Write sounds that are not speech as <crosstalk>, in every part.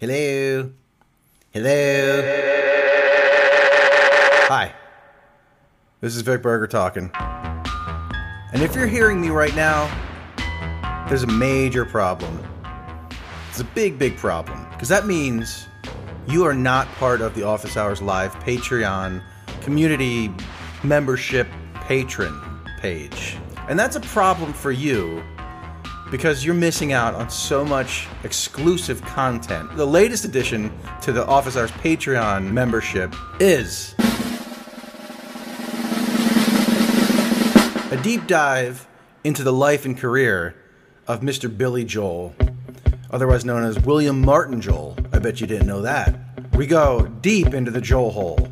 Hello. Hello. Hi. This is Vic Berger talking. And if you're hearing me right now, there's a major problem. It's a big, big problem. Because that means you are not part of the Office Hours Live Patreon community membership patron page. And that's a problem for you because you're missing out on so much exclusive content. The latest addition to the Office Hours Patreon membership is a deep dive into the life and career of Mr. Billy Joel, otherwise known as William Martin Joel. I bet you didn't know that. We go deep into the Joel hole.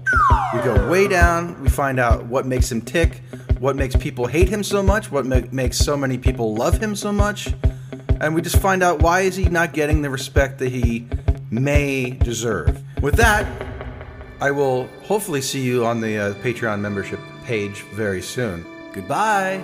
We go way down, we find out what makes him tick, what makes people hate him so much, what ma- makes so many people love him so much, and we just find out why is he not getting the respect that he may deserve. With that, I will hopefully see you on the uh, Patreon membership page very soon. Goodbye.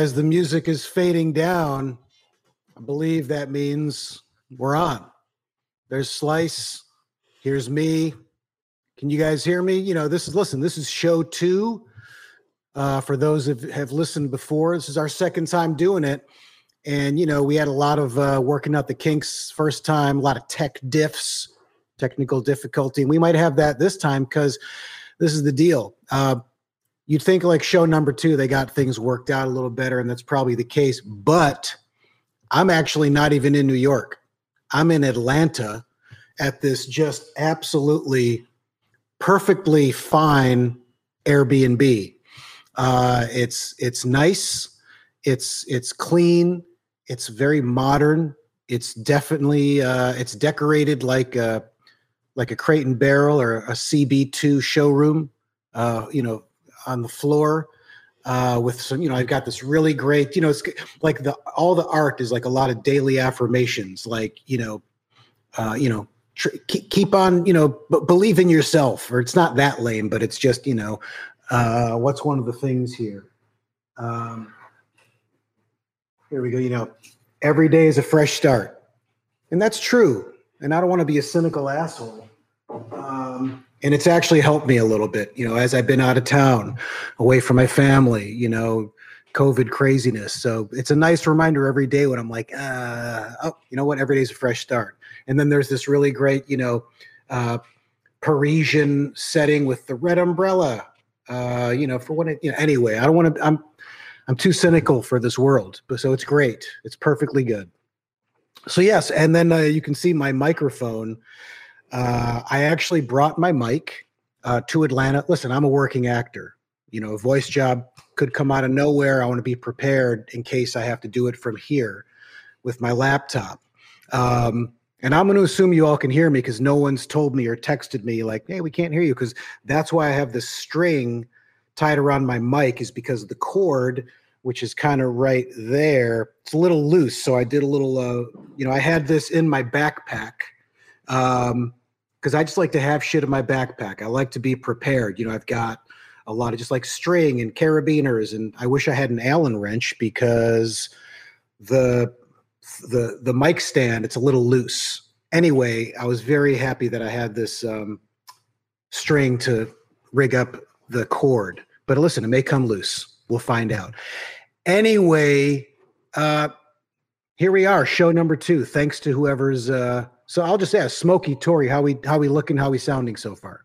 As the music is fading down, I believe that means we're on. There's Slice. Here's me. Can you guys hear me? You know, this is, listen, this is show two. Uh, for those that have listened before, this is our second time doing it. And, you know, we had a lot of uh, working out the kinks first time, a lot of tech diffs, technical difficulty. And we might have that this time because this is the deal. Uh, you'd think like show number two, they got things worked out a little better, and that's probably the case. But I'm actually not even in New York. I'm in Atlanta at this just absolutely perfectly fine Airbnb. Uh, it's it's nice. It's it's clean. It's very modern. It's definitely uh, it's decorated like a like a Crate and Barrel or a CB2 showroom. Uh, you know, on the floor uh, with some, you know, I've got this really great, you know, it's like the all the art is like a lot of daily affirmations, like you know, uh, you know, tr- keep, on, you know, b- believe in yourself, or it's not that lame, but it's just, you know, uh, what's one of the things here? Um, here we go. You know, every day is a fresh start, and that's true. And I don't want to be a cynical asshole. Um, and it's actually helped me a little bit you know as i've been out of town away from my family you know covid craziness. So it's a nice reminder every day when i'm like uh, oh you know what? Every day's a fresh start. And then there's this really great you know uh, parisian setting with the red umbrella uh, you know for what it, you know anyway i don't want to i'm i'm too cynical for this world but so it's great. It's perfectly good. So yes and then uh, you can see my microphone uh, I actually brought my mic uh, to Atlanta. Listen, I'm a working actor. You know, a voice job could come out of nowhere. I want to be prepared in case I have to do it from here with my laptop. Um, and I'm going to assume you all can hear me because no one's told me or texted me like, "Hey, we can't hear you." Because that's why I have this string tied around my mic is because of the cord, which is kind of right there. It's a little loose, so I did a little. Uh, you know, I had this in my backpack. Um, because I just like to have shit in my backpack. I like to be prepared. You know, I've got a lot of just like string and carabiners, and I wish I had an Allen wrench because the the the mic stand it's a little loose. Anyway, I was very happy that I had this um, string to rig up the cord. But listen, it may come loose. We'll find out. Anyway, uh, here we are, show number two. Thanks to whoever's. Uh, so I'll just ask Smokey Tori, how we how we looking, how we sounding so far?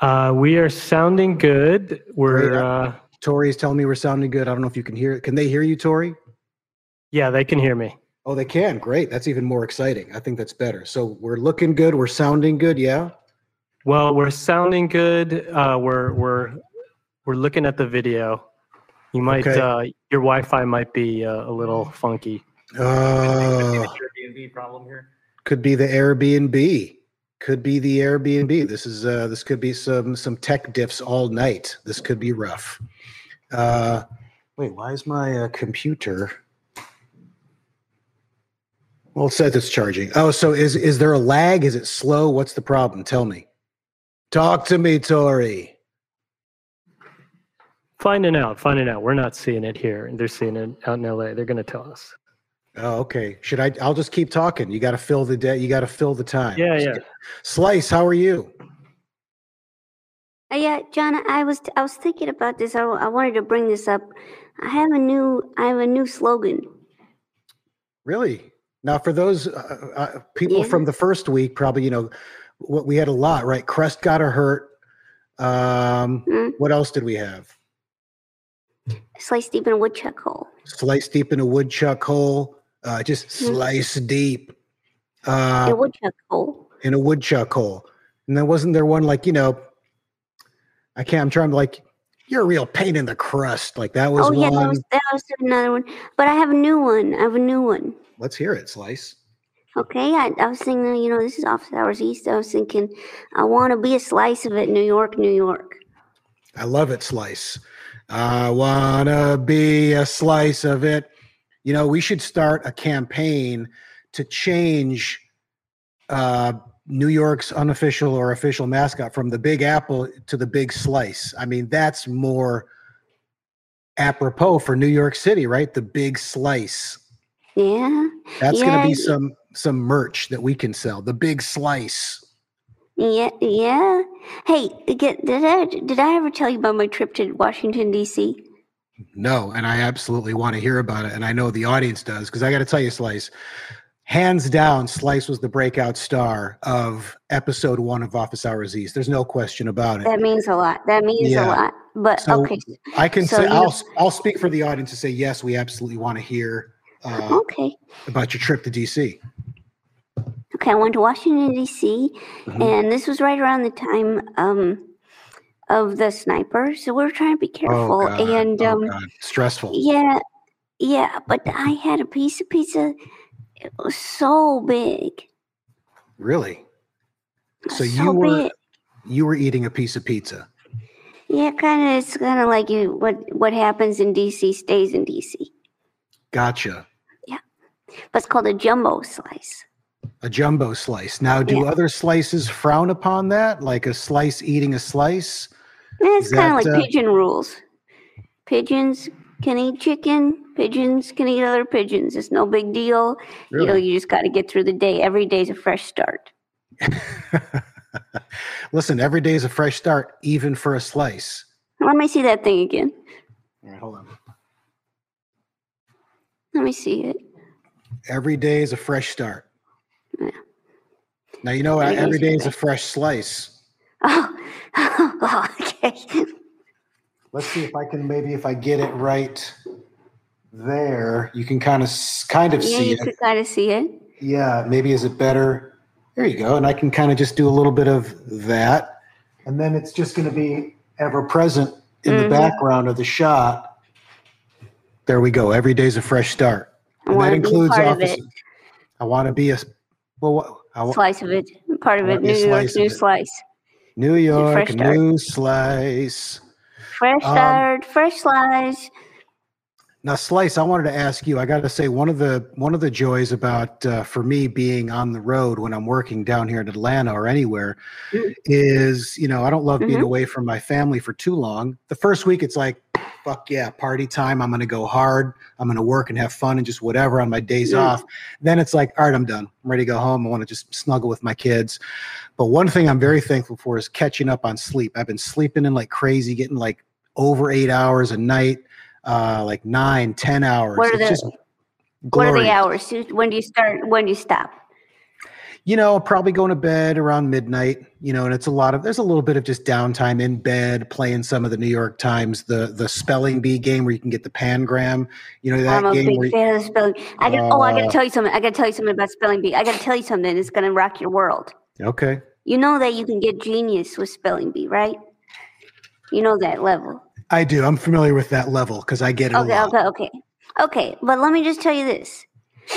Uh, we are sounding good. We're Great. uh, Tori is telling me we're sounding good. I don't know if you can hear it. Can they hear you, Tori? yeah, they can hear me. Oh, they can. Great. That's even more exciting. I think that's better. So we're looking good. We're sounding good. Yeah. Well, we're sounding good. Uh, we're we're we're looking at the video. You might Okay. uh, your Wi-Fi might be uh, a little funky. Oh, Airbnb problem here. could be the Airbnb. Could be the Airbnb. This is uh this could be some some tech diffs all night. This could be rough. Uh wait, why is my uh, computer Well, it says it's charging. Oh, so is is there a lag? Is it slow? What's the problem? Tell me. Talk to me, Tori. Finding out, finding out. We're not seeing it here. They're seeing it out in LA. They're going to tell us. Oh, okay. Should I I'll just keep talking. You got to fill the day. You got to fill the time. Yeah, yeah. Slice, how are you? Uh, yeah, John, I was I was thinking about this. I, I wanted to bring this up. I have a new I have a new slogan. Really? Now, for those uh, uh, people Yeah. from the first week, probably you know what we had a lot, right? Crest got a hurt. Um, Mm. what else did we have? Slice deep in a woodchuck hole. Slice deep in a woodchuck hole. Uh, just slice deep uh, a woodchuck hole. in a woodchuck hole. And then wasn't there one like you know? I can't. I'm trying to like. You're a real pain in the crust. Like that was Oh yeah, one. that was that was another one. But I have a new one. I have a new one. Let's hear it, Slice. Okay, I, I was thinking, you know, this is office hours east. I was thinking, I want to be a slice of it, New York, New York. I love it, Slice. I wanna be a slice of it. You know, we should start a campaign to change uh, New York's unofficial or official mascot from the Big Apple to the Big Slice. I mean, that's more apropos for New York City, right? The Big Slice. Yeah, That's going to be some some merch that we can sell. The Big Slice. yeah, yeah. Hey, did I did I ever tell you about my trip to Washington D.C.? No, and I absolutely want to hear about it, and I know the audience does because I got to tell you, Slice, hands down, Slice was the breakout star of episode one of Office Hours East. There's no question about it. That means a lot. That means Yeah. a lot. But So- okay, I can so say I'll I'll speak for the audience to say yes, we absolutely want to hear uh, okay, about your trip to DC. okay. I went to Washington D.C. Mhm. and this was right around the time um, of the sniper. So we are trying to be careful. God. And Oh, um, God. stressful. yeah, yeah. But I had a piece of pizza. It was so big. Really? So so you were big. you were eating a piece of pizza. Yeah, kind of. It's kind of like you. What what happens in DC stays in DC. Gotcha. Yeah, but it's called a jumbo slice. A jumbo slice. Now, do Yeah. other slices frown upon that? Like a slice eating a slice? It's kind of like uh, pigeon rules. Pigeons can eat chicken. Pigeons can eat other pigeons. It's no big deal. You know, you just got to get through the day. Every day's a fresh start. <laughs> Listen, every day is a fresh start, even for a slice. Let me see that thing again. All right, hold on. Let me see it. Every day is a fresh start. Yeah. Now you know what? Every Every day is a fresh slice. <laughs> Oh, okay. Let's see if I can maybe if I get it right there, you can kind of kind of Yeah, see you it. could kind of see it. Yeah, maybe is it better? There you go. And I can kind of just do a little bit of that. And then it's just going to be ever present in the Mhm. background of the shot. There we go. Every day's a fresh start. I And that want to be includes part of office. I want to be a well. I, Slice of it. Part of it. wanna be a New York slice new slice. New York, new slice. Fresh Um, start. Fresh slice. Now, Slice, I wanted to ask you. I got to say, one of the one of the joys about uh, for me being on the road when I'm working down here in Atlanta or anywhere Mhm. is, you know, I don't love being Mhm. away from my family for too long. The first week, it's like, fuck yeah, party time. I'm going to go hard. I'm going to work and have fun and just whatever on my days Mhm. off. Then it's like, all right, I'm done. I'm ready to go home. I want to just snuggle with my kids. But one thing I'm very thankful for is catching up on sleep. I've been sleeping in like crazy, getting like over eight hours a night, uh, like nine, ten hours. What are the- just What are the hours? When do you start? When do you stop? You know, probably going to bed around midnight, you know, and it's a lot of there's a little bit of just downtime in bed playing some of the New York Times, the the spelling bee game where you can get the pangram. You know that I'm a game big fan of spelling. I got, oh, I got Uh, to tell you something. I got to tell you something about spelling bee. I got to tell you something. It's going to rock your world. Okay. You know that you can get genius with spelling bee, right? You know that level. I do. I'm familiar with that level because I get it Okay, okay, okay. Okay, but let me just tell you this.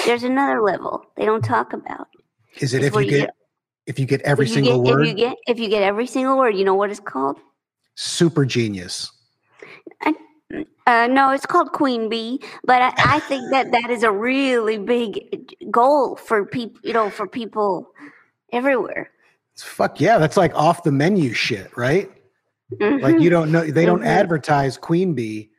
There's another level they don't talk about. Is it if you you get if you get every you single get, word? If you get if you get every single word, you know what it's called? Super genius. Uh, no, it's called Queen Bee. But I, I think that that is a really big goal for people. You know, for people everywhere. It's Fuck yeah, that's like off the menu shit, right? Like Mhm. you don't know they don't Mhm. advertise Queen Bee.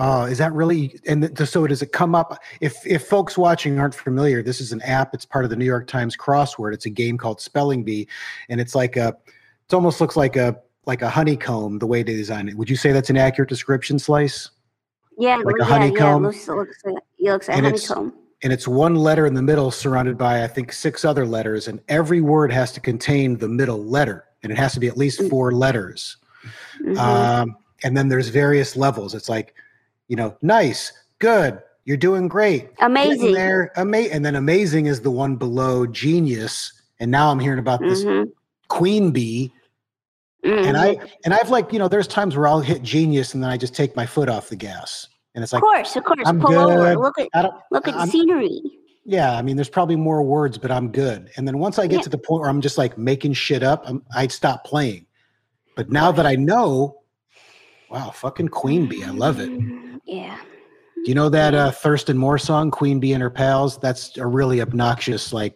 Oh, is that really? And th- so does it come up? If if folks watching aren't familiar, this is an app. It's part of the New York Times crossword. It's a game called Spelling Bee, and it's like a. It almost looks like a like a honeycomb the way they design it. Would you say that's an accurate description, Slice? yeah, like a yeah, yeah. It honeycomb. looks, looks like it looks like And it's- honeycomb. and it's one letter in the middle surrounded by i think six other letters and every word has to contain the middle letter and it has to be at least Mm. four letters Mhm. um, and then there's various levels it's like you know nice good you're doing great Amazing. there ama- and then amazing is the one below genius and now i'm hearing about this Mhm. queen bee and Mhm. i and i've like you know there's times where i'll hit genius and then i just take my foot off the gas and it's like of course, of course. I'm Pull over. Look at look at I'm- scenery. Yeah, I mean, there's probably more words, but I'm good. And then once I get Yeah. to the point where I'm just like making shit up, I'm, I'd stop playing. But now that I know, wow, fucking Queen Bee, I love it. Yeah. Do you know that uh, Thurston Moore song, Queen Bee and Her Pals? That's a really obnoxious like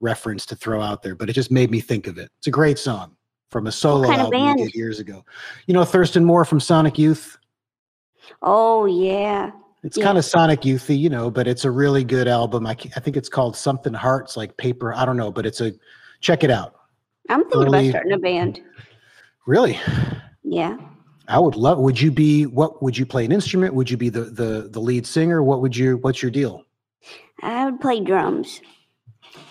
reference to throw out there, but it just made me think of it. It's a great song from a solo kind album he band? did years ago. You know Thurston Moore from Sonic Youth? Oh yeah. It's Yeah. kind of Sonic Youthy, you know, but it's a really good album. I, I think it's called Something Hearts, like paper. I don't know, but it's a check it out. I'm thinking Early- about starting a band. Really, Yeah. I would love. Would you be what? Would you play an instrument? Would you be the the the lead singer? What would you? What's your deal? I would play drums.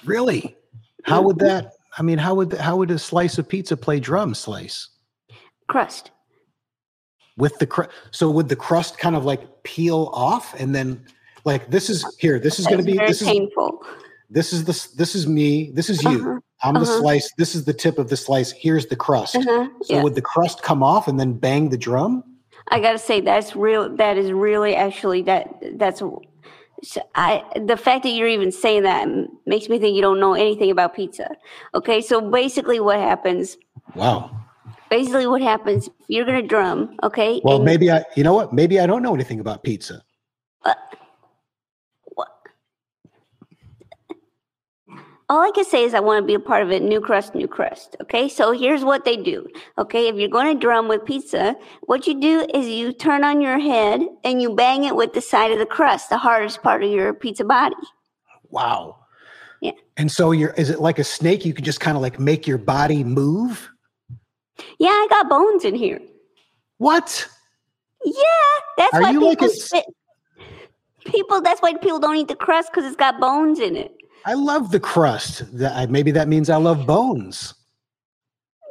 Really? How would Mhm. that? I mean, how would how would a slice of pizza play drum slice Crust. with the crust? So would the crust kind of like peel off and then like this is here? This is going to be very this is painful. this is this this is me. This is you. Uh-huh, I'm the uh-huh. slice. This is the tip of the slice. Here's the crust. uh-huh, So yeah. would the crust come off and then bang the drum? I gotta say that's real. That is really actually that. That's. I the fact that you're even saying that makes me think you don't know anything about pizza. Okay, so basically what happens? Wow. Basically what happens? You're gonna drum. Okay. Well, and- maybe I. You know what? Maybe I don't know anything about pizza. All I can say is I want to be a part of it. New crust, new crust. Okay, so here's what they do. Okay, if you're going to drum with pizza, what you do is you turn on your head and you bang it with the side of the crust, the hardest part of your pizza body. Wow. Yeah. And so you're is it like a snake? You can just kind of like make your body move? Yeah, I got bones in here. What? Yeah, that's Are why people like a. People, that's why people don't eat the crust because it's got bones in it. I love the crust. That I- maybe that means I love bones.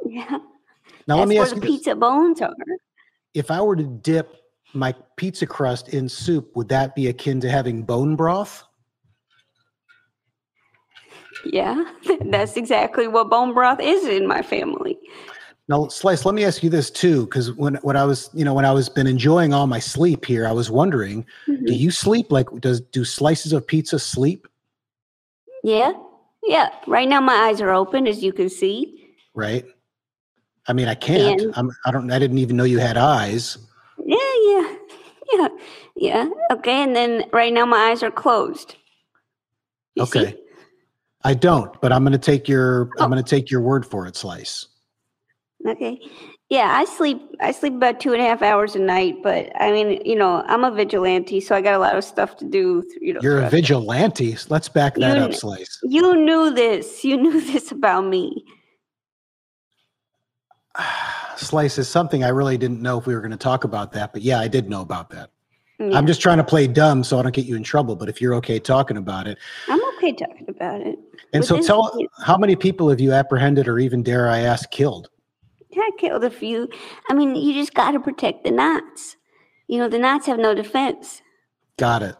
Yeah, Now let me ask the you this. pizza bones are. If I were to dip my pizza crust in soup, would that be akin to having bone broth? Yeah, <laughs> that's exactly what bone broth is in my family. Now, Slice, let me ask you this too, because when when I was, you know, when I was been enjoying all my sleep here, I was wondering, Mhm. do you sleep like does do slices of pizza sleep? Yeah, yeah. Right now, my eyes are open, as you can see. Right? I mean, I can't. And- I'm, I don't. I didn't even know you had eyes. Yeah, yeah, yeah, yeah. Okay, and then right now, my eyes are closed. You see? Okay. I don't, but I'm going to take your Oh. I'm going to take your word for it, Slice. Okay. Yeah, I sleep. I sleep about two and a half hours a night, but I mean, you know, I'm a vigilante, so I got a lot of stuff to do. You know, You're a throughout the day. vigilante. Let's back that You up, Slice. You knew this. You knew <laughs> this about me. <sighs> Slice is something I really didn't know if we were going to talk about that, but yeah, I did know about that. Yeah, I'm just trying to play dumb so I don't get you in trouble. But if you're okay talking about it, I'm okay talking about it. and so tell how many people have you apprehended or even dare I ask killed? Yeah, I killed a few. I mean, you just got to protect the knots. You know, the knots have no defense. Got it.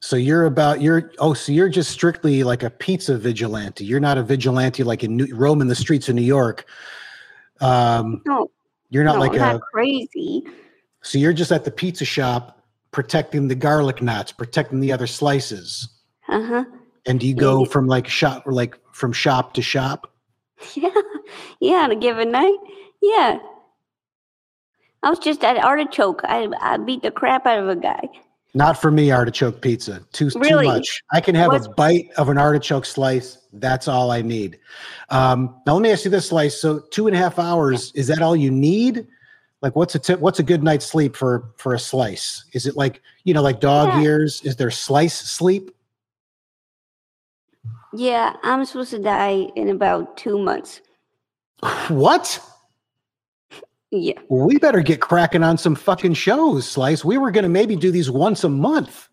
So you're about you're oh so you're just strictly like a pizza vigilante. You're not a vigilante like in New, roaming the streets of New York. Um, No, you're not no, like not a crazy. so you're just at the pizza shop protecting the garlic knots, protecting the other slices. Uh huh. And do you go from like shop like from shop to shop? <laughs> Yeah, yeah. On a given night, yeah. I was just at Artichoke. I I beat the crap out of a guy. Not for me, artichoke pizza. Too Really? too much. I can have a bite of an artichoke slice. That's all I need. Um, now let me ask you this, slice. So two and a half hours is that all you need? Like, what's a tip? What's a good night's sleep for for a slice? Is it like you know, like dog Yeah. ears? Is there slice sleep? Yeah, I'm supposed to die in about two months. <laughs> What? Yeah. We better get cracking on some fucking shows, slice. We were gonna maybe do these once a month.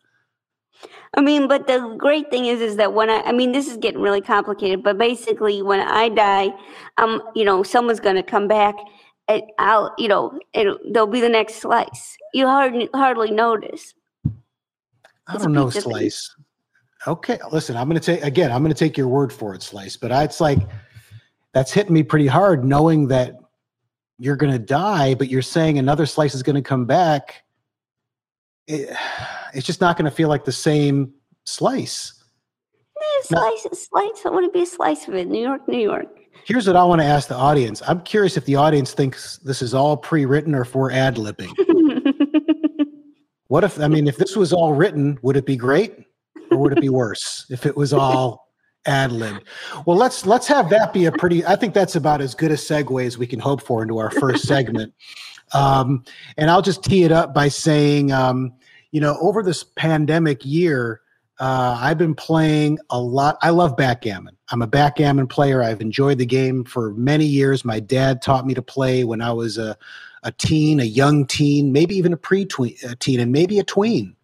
I mean, but the great thing is, is that when I, I mean, this is getting really complicated, but basically when I die, um, you know, someone's going to come back and I'll, you know, it'll, there'll be the next slice. You hardly, hardly notice. I don't know. Slice. Okay, listen, I'm going to take again. I'm going to take your word for it, Slice. But I, it's like that's hitting me pretty hard, knowing that you're going to die, but you're saying another slice is going to come back. It, <sighs> it's just not going to feel like the same slice. No. Slice, is slice. What would it be a slice of it? New York, New York. Here's what I want to ask the audience. I'm curious if the audience thinks this is all pre-written or if we're ad libbing. <laughs> What if I mean if this was all written, would it be great or would it be worse if it was all ad lib? Well, let's let's have that be a pretty. I think that's about as good a segue as we can hope for into our first segment. Um, and I'll just tee it up by saying, um, you know, over this pandemic year, uh, I've been playing a lot. I love backgammon. I'm a backgammon player. I've enjoyed the game for many years. My dad taught me to play when I was a a teen, a young teen, maybe even a pre-teen, and maybe a tween.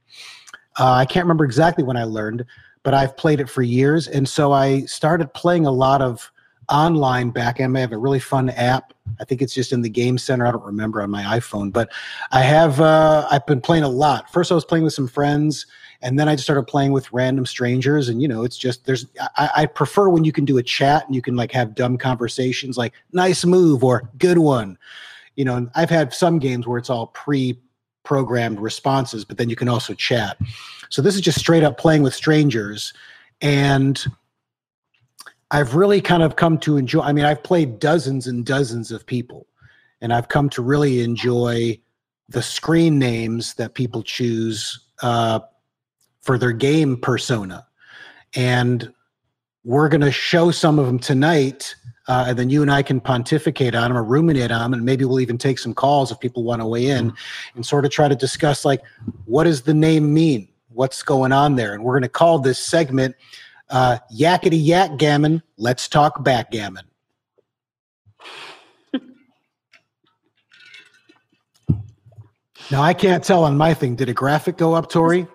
Uh, I can't remember exactly when I learned, but I've played it for years, and so I started playing a lot of online backgammon. I have a really fun app. I think it's just in the game center. I don't remember on my iPhone, but I have. Uh, I've been playing a lot. First, I was playing with some friends, and then I just started playing with random strangers. And you know, it's just there's. I, I prefer when you can do a chat and you can like have dumb conversations, like "nice move" or "good one." You know, and I've had some games where it's all pre-programmed responses, but then you can also chat. So this is just straight up playing with strangers, and I've really kind of come to enjoy. I mean, I've played dozens and dozens of people, and I've come to really enjoy the screen names that people choose uh, for their game persona. And we're going to show some of them tonight, uh, and then you and I can pontificate on them or ruminate on them, and maybe we'll even take some calls if people want to weigh in and sort of try to discuss like, what does the name mean? What's going on there? And we're going to call this segment uh, Yakety Yak Gammon. Let's talk backgammon. now I can't tell on my thing. Did a graphic go up, Tori?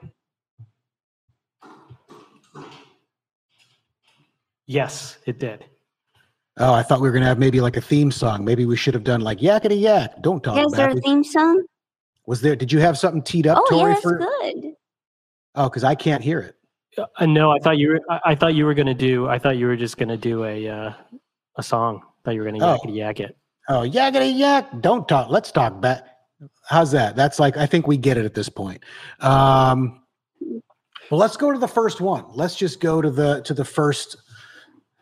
Yes, it did. Oh, I thought we were gonna have maybe like a theme song. Maybe we should have done like Yakety Yak. Don't talk Yeah, is there a theme song? Was there? Did you have something teed up, Oh, yeah, that's for good. oh, because I can't hear it. Uh, no, I thought you were. I, I thought you were gonna do. I thought you were just gonna do a uh, a song. I thought you were gonna Oh. yakety yak it. Oh, yakety yak. Don't talk. Let's talk back. How's that? That's like I think we get it at this point. Um, well, let's go to the first one. Let's just go to the to the first.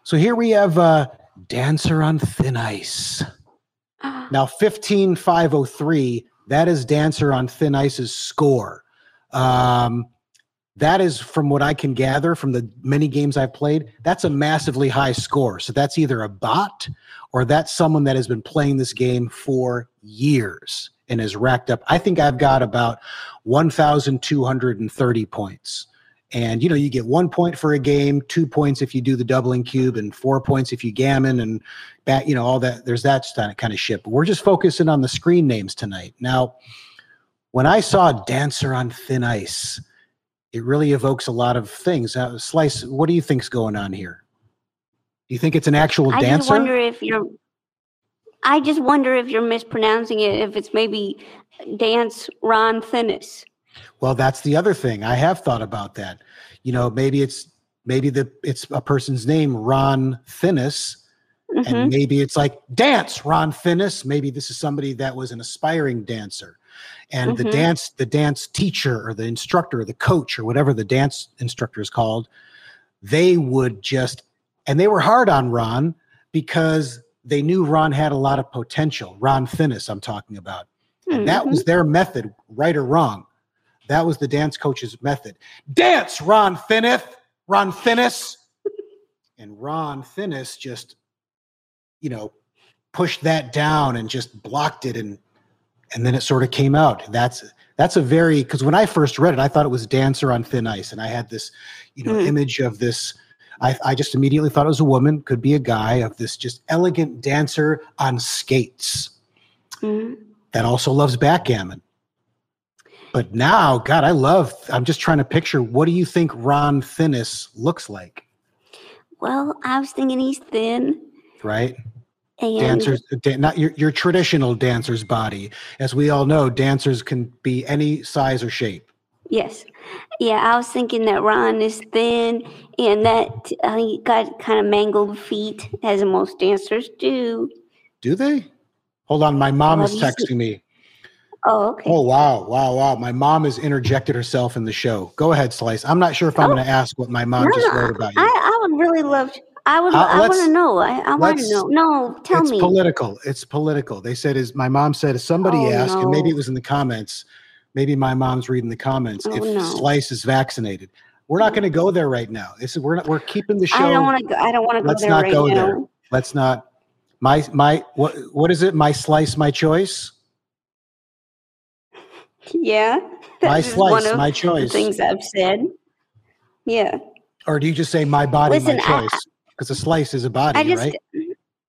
So here we have uh, Dancer on Thin Ice. <gasps> Now, 15503, that is Dancer on Thin Ice's score. Um, that is, from what I can gather from the many games I've played, that's a massively high score. So that's either a bot or that's someone that has been playing this game for years and has racked up. I think I've got about 1,230 points. And you know, you get one point for a game, two points if you do the doubling cube, and four points if you gammon and back, you know, all that. There's that kind of shit. But we're just focusing on the screen names tonight. Now, when I saw Dancer on Thin Ice, it really evokes a lot of things. Uh, Slice, what do you think's going on here? Do you think it's an actual I dancer? just wonder if you're. I just wonder if you're mispronouncing it. If it's maybe Dance Ron Finnis. Well, that's the other thing. I have thought about that. You know, maybe it's maybe the it's a person's name, Ron Finnis, Mhm. and maybe it's like dance, Ron Finnis. Maybe this is somebody that was an aspiring dancer, and the Mhm. dance the dance teacher or the instructor or the coach or whatever the dance instructor is called, they would just and they were hard on Ron because they knew Ron had a lot of potential. Ron Finnis, I'm talking about. And that Mhm. was their method, right or wrong. That was the dance coach's method. Dance, Ron Finnith, Ron Finnis. <laughs> And Ron Finnis just, you know, pushed that down and just blocked it and and then it sort of came out. That's that's a very because when I first read it, I thought it was Dancer on Thin Ice, and I had this, you know, Hmm. image of this. I, I just immediately thought it was a woman, could be a guy, of this just elegant dancer on skates Mhm. that also loves backgammon. But now, God, I love. I'm just trying to picture. What do you think Ron Finnis looks like? Well, I was thinking he's thin Right, and dancers, da- not your your traditional dancer's body. As we all know, dancers can be any size or shape. Yes. Yeah, I was thinking that Ron is thin and that uh, he got kind of mangled feet, as most dancers do. Do they? Hold on, my mom Well, is texting me. Oh, okay. Oh wow, wow, wow! My mom has interjected herself in the show. Go ahead, Slice. I'm not sure if I'm Oh. going to ask what my mom No, just wrote about you. I, I would really love. I would. Uh, I want to know. I, I want to know. No, tell it's me. It's political. It's political. They said is my mom said somebody Oh, asked, and maybe it was in the comments. Maybe my mom's reading the comments. Oh, if no. Slice is vaccinated, we're not going to go there right now. This is we're not, we're keeping the show. I don't want to. go I don't want to go Let's there not right go now. there. Let's not. My my what what is it? My slice, my choice. Yeah. My That is one slice, of my the choice. things I've said. Yeah. Or do you just say my body, Listen, my choice? Because a slice is a body, I just. right?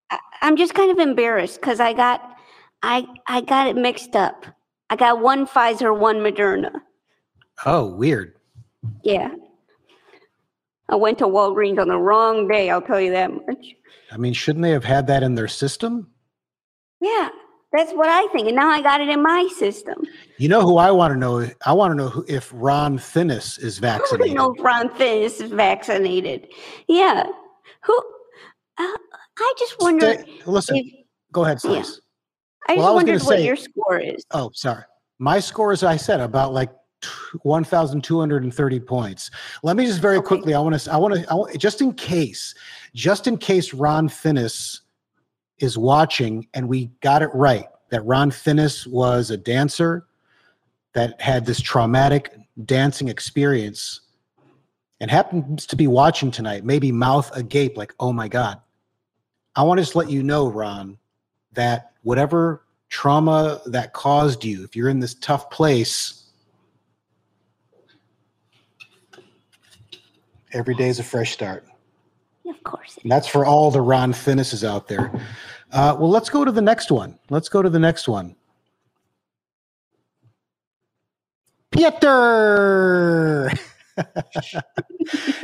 I, I'm just kind of embarrassed because I got. I I got it mixed up. I got one Pfizer, one Moderna. Oh, weird. Yeah. I went to Walgreens on the wrong day, I'll tell you that much. I mean, shouldn't they have had that in their system? Yeah, that's what I think. And now I got it in my system. You know who I want to know? I want to know who, if Ron Finnis is <laughs> vaccinated. I know if Ron Finnis is vaccinated. Yeah. Who? Uh, I just wonder Stay- listen, if. go ahead, yeah. Slice. I just I wondered what say- your score is. Oh, sorry. My score, as I said, about like t- 1,230 points. Let me just very Okay. quickly. I want to. I want to. Just in case, just in case Ron Finnis is watching, and we got it right that Ron Finnis was a dancer that had this traumatic dancing experience, and happens to be watching tonight. Maybe mouth agape, like, "Oh my god." I want to just let you know, Ron, that whatever trauma that caused you, if you're in this tough place, every day is a fresh start. Of course. And that's for all the Ron Finnis's out there. Uh, well, let's go to the next one. Let's go to the next one. Pieter. <laughs> I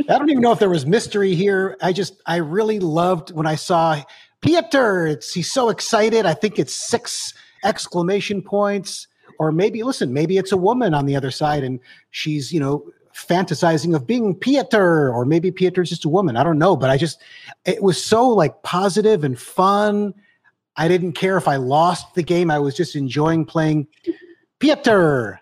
don't even know if there was mystery here. I just, I really loved when I saw Pieter. It's he's so excited. I think it's six exclamation points. Or maybe, listen, maybe it's a woman on the other side and she's, you know, fantasizing of being Pieter, or maybe Pieter's just a woman. I don't know, but I just, it was so like positive and fun. I didn't care if I lost the game. I was just enjoying playing Pieter.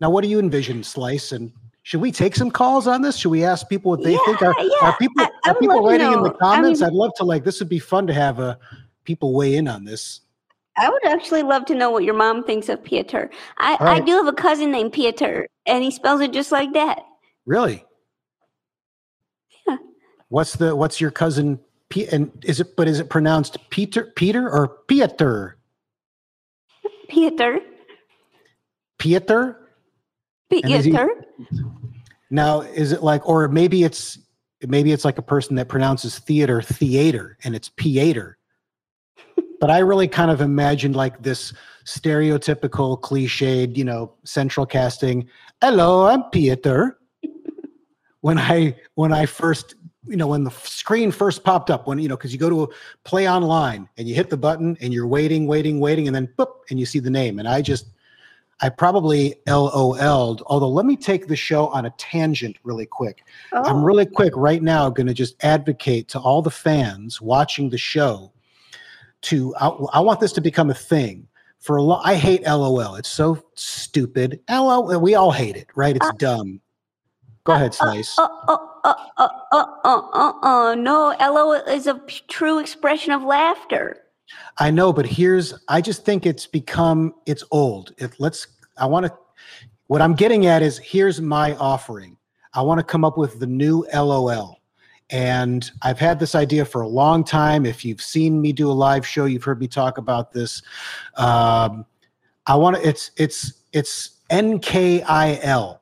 Now, what do you envision, Slice? And should we take some calls on this? Should we ask people what they think? Are, Yeah, are yeah. people I- I are people writing in the. I comments? mean- I'd love to like this would be fun to have uh, people weigh in on this. I would actually love to know what your mom thinks of Pieter. I, All I do have a cousin named Pieter, and he spells it just like that. Really? Yeah. What's the what's your cousin P and is it but is it pronounced Peter Peter or Pieter? Pieter. Pieter? Is he- Pieter. Now, is it like, or maybe it's maybe it's like a person that pronounces theater theater, and it's Pieter. But I really kind of imagined like this stereotypical cliched, you know, central casting. Hello, I'm Peter. when I when I first you know when the screen first popped up when you know because you go to a play online and you hit the button and you're waiting waiting waiting and then boop and you see the name and i just i probably lol'd although let me take the show on a tangent really quick i'm Oh. really quick right now going to just advocate to all the fans watching the show to I, I want this to become a thing for a lot i hate lol it's so stupid lol we all hate it right it's dumb go ahead slice Uh, uh, uh, uh, uh, uh, uh, uh, no, LOL is a p- true expression of laughter. I know, but here's I just think it's become it's old. If let's I want to what I'm getting at is here's my offering. I want to come up with the new LOL. And I've had this idea for a long time. If you've seen me do a live show, you've heard me talk about this. Um, I want to it's it's it's NKIL.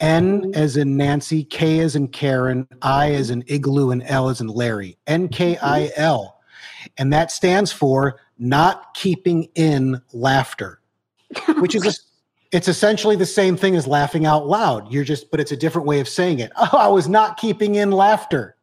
N mm-hmm. as in Nancy, K as in Karen, I as in mm-hmm. Igloo, and L as in Larry. Mm-hmm. NKIL. And that stands for not keeping in laughter, which is a, <laughs> it's essentially the same thing as laughing out loud. You're just, but it's a different way of saying it. <laughs> Oh, I was not keeping in laughter.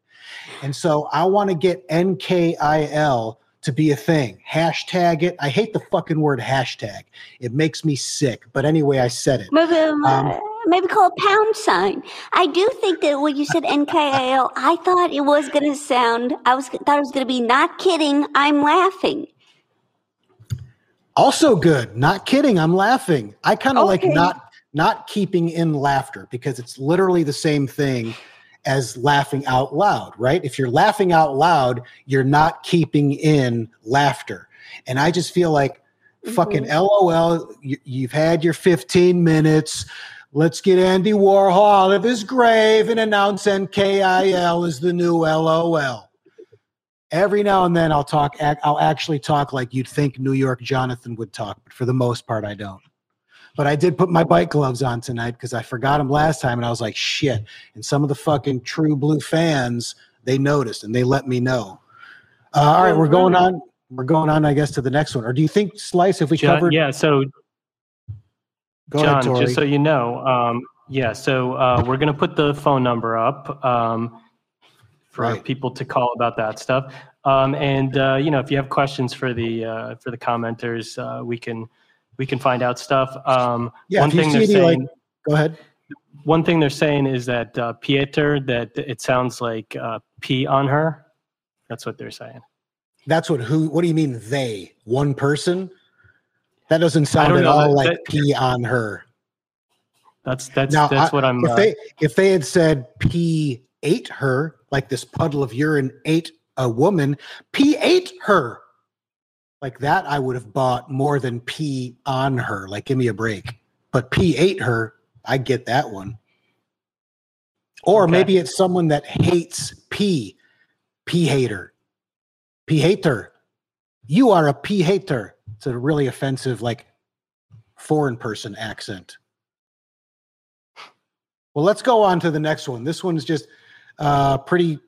And so I want to get NKIL to be a thing. Hashtag it. I hate the fucking word hashtag. It makes me sick. But anyway, I said it. Maybe, um, Um, maybe call it pound sign. I do think that when you said NKIL, I thought it was going to sound. I was thought it was going to be not kidding. I'm laughing. Also good. Not kidding. I'm laughing. I kind of like not not keeping in laughter because it's literally the same thing as laughing out loud, right? If you're laughing out loud, you're not keeping in laughter. And I just feel like fucking mm-hmm. LOL, you, you've had your 15 minutes. Let's get Andy Warhol out of his grave and announce NKIL is the new LOL. Every now and then I'll talk I'll actually talk like you'd think New York Jonathan would talk, but for the most part I don't. But I did put my bike gloves on tonight because I forgot them last time and I was like, shit. And some of the fucking true blue fans, they noticed and they let me know. Uh, all right, we're going on. We're going on, I guess, to the next one. Or do you think Slice, if we John, covered? yeah. So Go John, ahead, just so you know, um, yeah. So uh, we're gonna put the phone number up um, for Right. people to call about that stuff. Um, and uh, you know, if you have questions for the uh, for the commenters, uh, we can we can find out stuff. Um, Yeah, one thing they're any, like- saying. Go ahead. one thing they're saying is that uh, Pieter, that it sounds like uh, P on her. That's what they're saying. That's what who what do you mean they? One person? That doesn't sound at know. all That- like that- pee on her. That's that's Now, that's I- what I'm. If Uh, they if they had said P ate her, like this puddle of urine ate a woman, P ate her. Like that, I would have bought more than P on her. Like, give me a break. But P ate her, I get that one. Or Okay. maybe it's someone that hates P, P hater, P hater. You are a P hater. It's a really offensive, like foreign person accent. Well, let's go on to the next one. This one's just uh, pretty,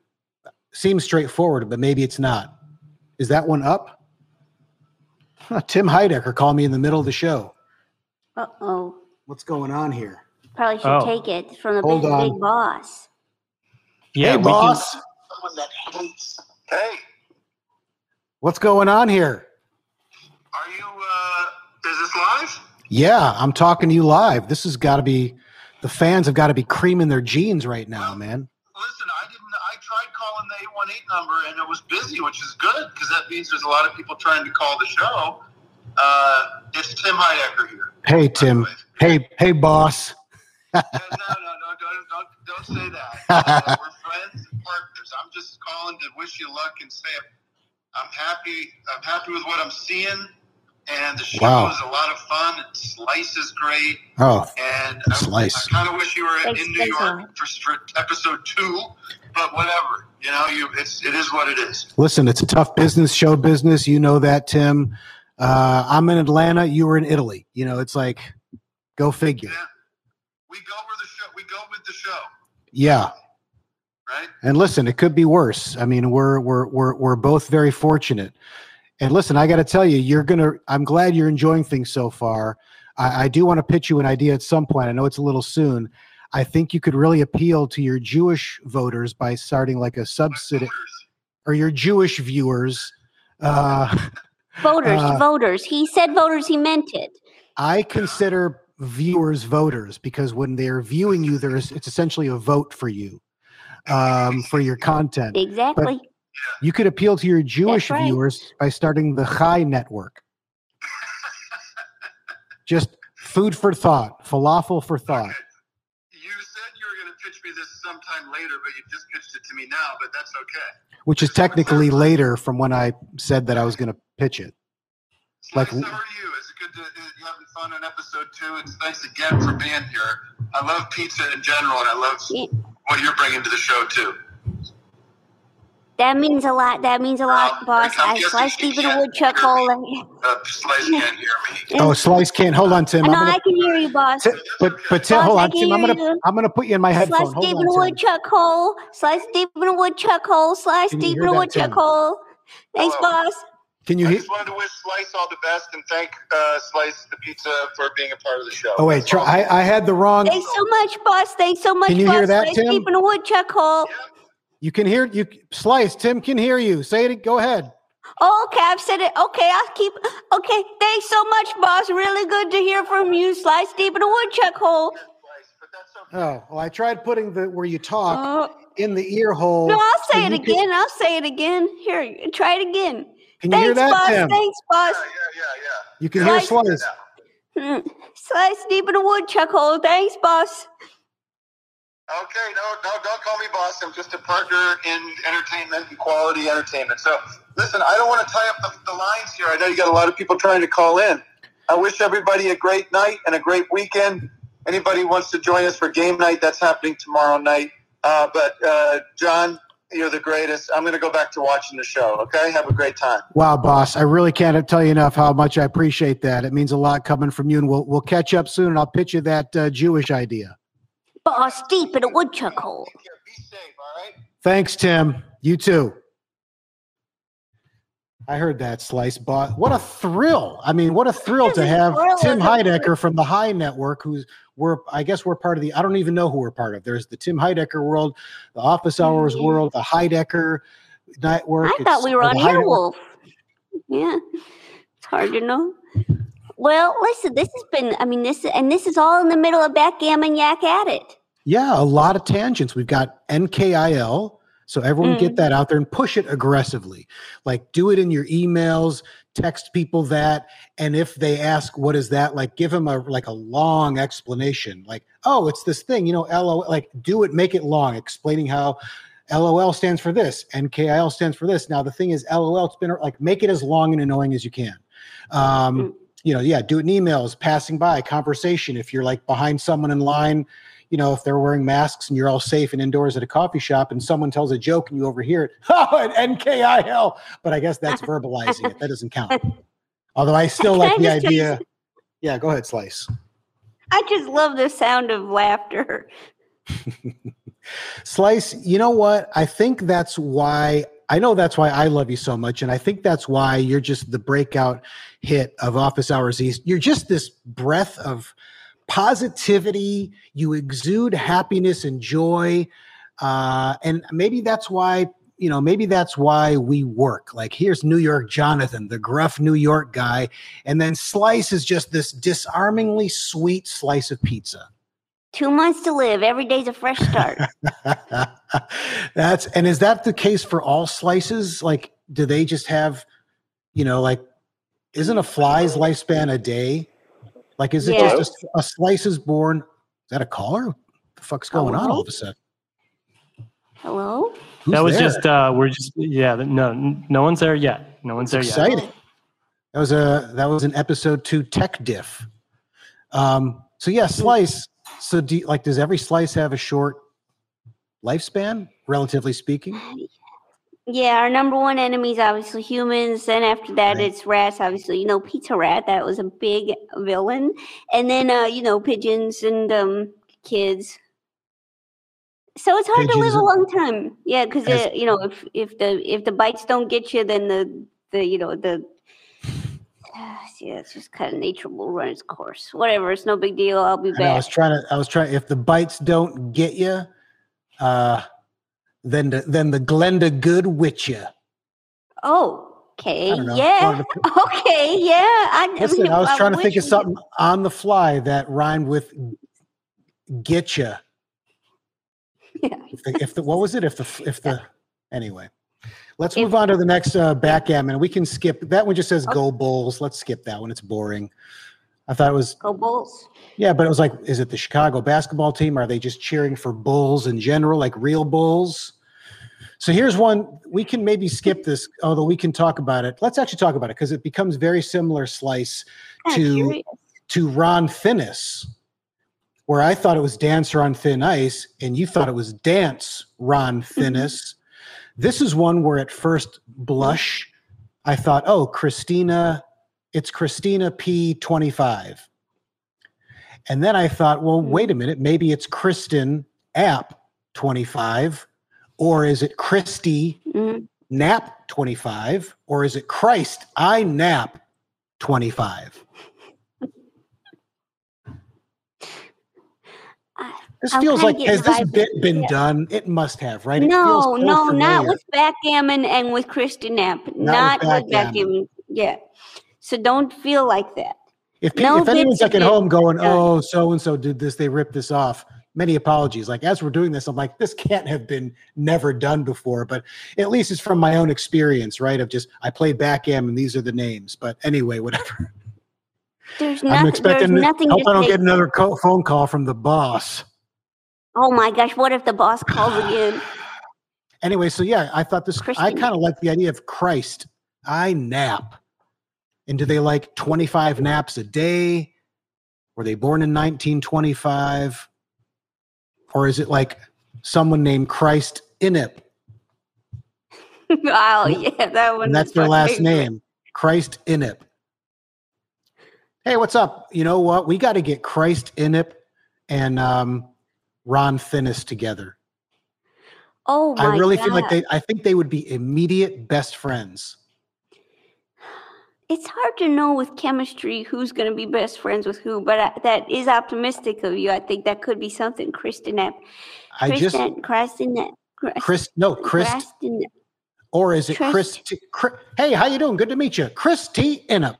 seems straightforward, but maybe it's not. Is that one up? Huh, Tim Heidecker called me in the middle of the show. Uh oh. What's going on here? Probably should Oh. take it from the Hold big, on. big boss. yeah, hey, we can- boss. Hey, What's going on here? are you, uh, is this live? Yeah, I'm talking to you live. This has got to be, the fans have got to be creaming their jeans right now, man. Listen, I didn't, I tried calling the 818 number and it was busy, which is good because that means there's a lot of people trying to call the show. Uh, it's Tim Heidecker here. Hey, Tim. Hey, hey, boss. no, no, no, don't, don't, don't say that. Uh, we're <laughs> friends and partners. I'm just calling to wish you luck and say I'm happy. I'm happy with what I'm seeing. And the show Wow. is a lot of fun. And Slice is great. Oh, And I, Slice. I kind of wish you were Thanks, in New York for, for episode two, but whatever. You know, you it's it is what it is. listen, it's a tough business, show business. You know that, Tim. Uh, I'm in Atlanta. You were in Italy. You know, it's like, go figure. Yeah, we go where the show. We go with the show, Yeah. right? And listen, it could be worse. I mean, we're we're we're we're both very fortunate. And listen, I got to tell you, you're gonna. I'm glad you're enjoying things so far. I, I do want to pitch you an idea at some point. I know it's a little soon. I think you could really appeal to your Jewish voters by starting like a subsidy or your Jewish viewers. Uh, <laughs> Voters, Uh, voters. He said voters. He meant it. I consider viewers voters because when they're viewing you, there's it's essentially a vote for you um, for your content. Exactly. You could appeal to your Jewish right. viewers by starting the Chai Network. Just food for thought, falafel for thought. You said you were going to pitch me this sometime later, but you just pitched it to me now. But that's okay. which is technically later from when I said that I was going to pitch it. Like- Slice, how are you? Is it good to uh, is you having fun on episode two? It's thanks again for being here. I love pizza in general, and I love what you're bringing to the show too. That means a lot. That means a lot, Uh, boss. I'm sliced she deep in a woodchuck hole. me. And, Uh, Slice can't hear me. <laughs> Oh, Slice can't hold on, Tim. I know I'm I can hear you, boss. Ti- but but Tim, Boss, hold on, Tim. I'm gonna you. I'm gonna put you in my headphone. Slice Hold deep in a woodchuck hole. Slice deep in a woodchuck hole. Slice Can you deep hear in a that, woodchuck Tim? hole. Thanks, Hello. boss. Can you I hear? just wanted to wish Slice all the best and thank uh, Slice the Pizza for being a part of the show. Oh wait, try. I I had the wrong. Thanks so much, boss. Thanks so much, Can you boss. hear that, Slice Tim? deep in a woodchuck hole. You can hear you. Slice. Tim can hear you. Say it. Go ahead. Oh, okay, I've said it. Okay, I'll keep. Okay, thanks so much, boss. Really good to hear from you. Slice deep in a woodchuck hole. Slice, but that's okay. Oh, well, I tried putting the where you talk Uh, in the ear hole. no, I'll so say it you can- again. I'll say it again. Here, try it again. Can you hear Thanks, that, boss. Tim? Thanks, boss. Yeah, yeah, yeah, yeah. You can yeah. hear Slice- Slice. Mm, Slice deep in a woodchuck hole. Thanks, boss. Okay, no, no, don't call me boss. I'm just a partner in entertainment and quality entertainment. So, listen, I don't want to tie up the, the lines here. I know you got a lot of people trying to call in. I wish everybody a great night and a great weekend. Anybody wants to join us for game night, that's happening tomorrow night. Uh, but, uh, John, you're the greatest. I'm going to go back to watching the show. Okay, have a great time. Wow, boss! I really can't tell you enough how much I appreciate that. It means a lot coming from you, and we'll we'll catch up soon. And I'll pitch you that uh, Jewish idea. Boss deep in a woodchuck hole. Safe. All right. Thanks, Tim. You too. I heard that slice, but what a thrill! I mean, what a thrill to have thrill, Tim? Heidecker from the High Network, who's we're I guess we're part of the I don't even know who we're part of. There's the Tim Heidecker world, the Office Hours Mhm. world, the Heidecker Network. I thought we were on Earwolf. Yeah, it's hard to know. Well, listen, this has been. I mean, this and this is all in the middle of backgammon yak at it. Yeah, a lot of tangents. We've got NKIL. So everyone Mm. get that out there and push it aggressively. Like do it in your emails, text people that, and if they ask what is that, like give them a like a long explanation. Like, oh, it's this thing, you know, LOL, like do it, make it long, explaining how LOL stands for this, NKIL stands for this. Now the thing is, LOL, it's been like make it as long and annoying as you can. Um, Mm. You know, yeah, do it in emails, passing by, conversation. If you're like behind someone in line, you know, if they're wearing masks and you're all safe and indoors at a coffee shop and someone tells a joke and you overhear it, <laughs> oh, an NKIL. But I guess that's verbalizing it. That doesn't count. <laughs> Although I still like I the just idea. Yeah, go ahead, Slice. I just love the sound of laughter. <laughs> Slice, you know what? I think that's why I know that's why I love you so much. And I think that's why you're just the breakout hit of Office Hours East. You're just this breath of positivity. You exude happiness and joy. Uh, and maybe that's why, you know, maybe that's why we work. Like here's New York Jonathan, the gruff New York guy. And then Slice is just this disarmingly sweet slice of pizza. Two months to live. Every day's a fresh start. <laughs> That's and is that the case for all slices? Like, do they just have, you know, like, isn't a fly's lifespan a day? Like, is it Yeah. just a, a slice is born? Is that a caller? What the fuck's going on all of a sudden? Hello. Who's that was there? just uh we're just yeah no no one's there yet no one's there yet exciting. That was a that was an episode two tech diff. Um. So yeah, slice. So do you, like does every slice have a short lifespan, relatively speaking? Yeah, our number one enemy is obviously humans. Then after that, Right. it's rats. Obviously, you know, Pizza Rat. That was a big villain. And then, uh, you know, pigeons and um, kids. So it's hard to live a long time. Yeah, because you know, if if the if the bites don't get you, then the the you know the <sighs> yeah, it's just kind of nature will run its course. Whatever, it's no big deal. I'll be back. I was trying to. I was trying. If the bites don't get you, uh, then the, then the Glenda Good you. Oh, okay, I yeah, <laughs> okay, yeah. I, Listen, <laughs> I was trying to think of something on the fly that rhymed with getcha. Yeah. If the, if the what was it? If the <laughs> if the anyway, let's move on to the next uh, backgammon. We can skip that one. Just says Okay. "Go Bulls." Let's skip that one. It's boring. I thought it was Go Bulls. yeah, but it was like, is it the Chicago basketball team? Are they just cheering for Bulls in general, like real Bulls? So here's one we can maybe skip this, although we can talk about it. Let's actually talk about it because it becomes very similar slice Kinda to curious. to Ron Finnis, where I thought it was Dancer on Thin Ice, and you thought it was Dance Ron <laughs> Finnis. this is one where at first blush, I thought, oh, Christina, it's Christina P25. And then I thought, well, wait a minute, maybe it's Kristen App 25, or is it Christy Mhm. Nap 25, or is it Christ I Nap 25? <laughs> This I'm feels like has this bit been yeah. done? It must have, right? It feels No, so no, not with backgammon and with Christy Knapp. Not, with backgammon. backgammon. Yeah. So don't feel like that. If, no if anyone's like at home going, "Oh, so and so did this," they ripped this off. Many apologies. Like as we're doing this, I'm like, this can't have been never done before. But at least it's from my own experience, right? Of just I played backgammon. These are the names. But anyway, whatever. There's I'm expecting. Nothing hope I don't get another co- phone call from the boss. Oh my gosh! What if the boss calls again? <sighs> Anyway, so yeah, I thought this. I kind of like the idea of Christ. I nap. And do they like 25 naps a day? Were they born in 1925? Or is it like someone named Christ Inip? <laughs> oh yeah, that one. And that's their last favorite. name, Christ Inip. Hey, what's up? You know what? We got to get Christ Inip and um, Ron Finnis together. Oh my I really feel like they, I think they would be immediate best friends. It's hard to know with chemistry who's going to be best friends with who, but I, that is optimistic of you. I think that could be something. Kristen Knapp. I just, Kristen, Chris, no, Chris, or is it Chris? Chris hey, how you doing? Good to meet you, Chris T. Innup.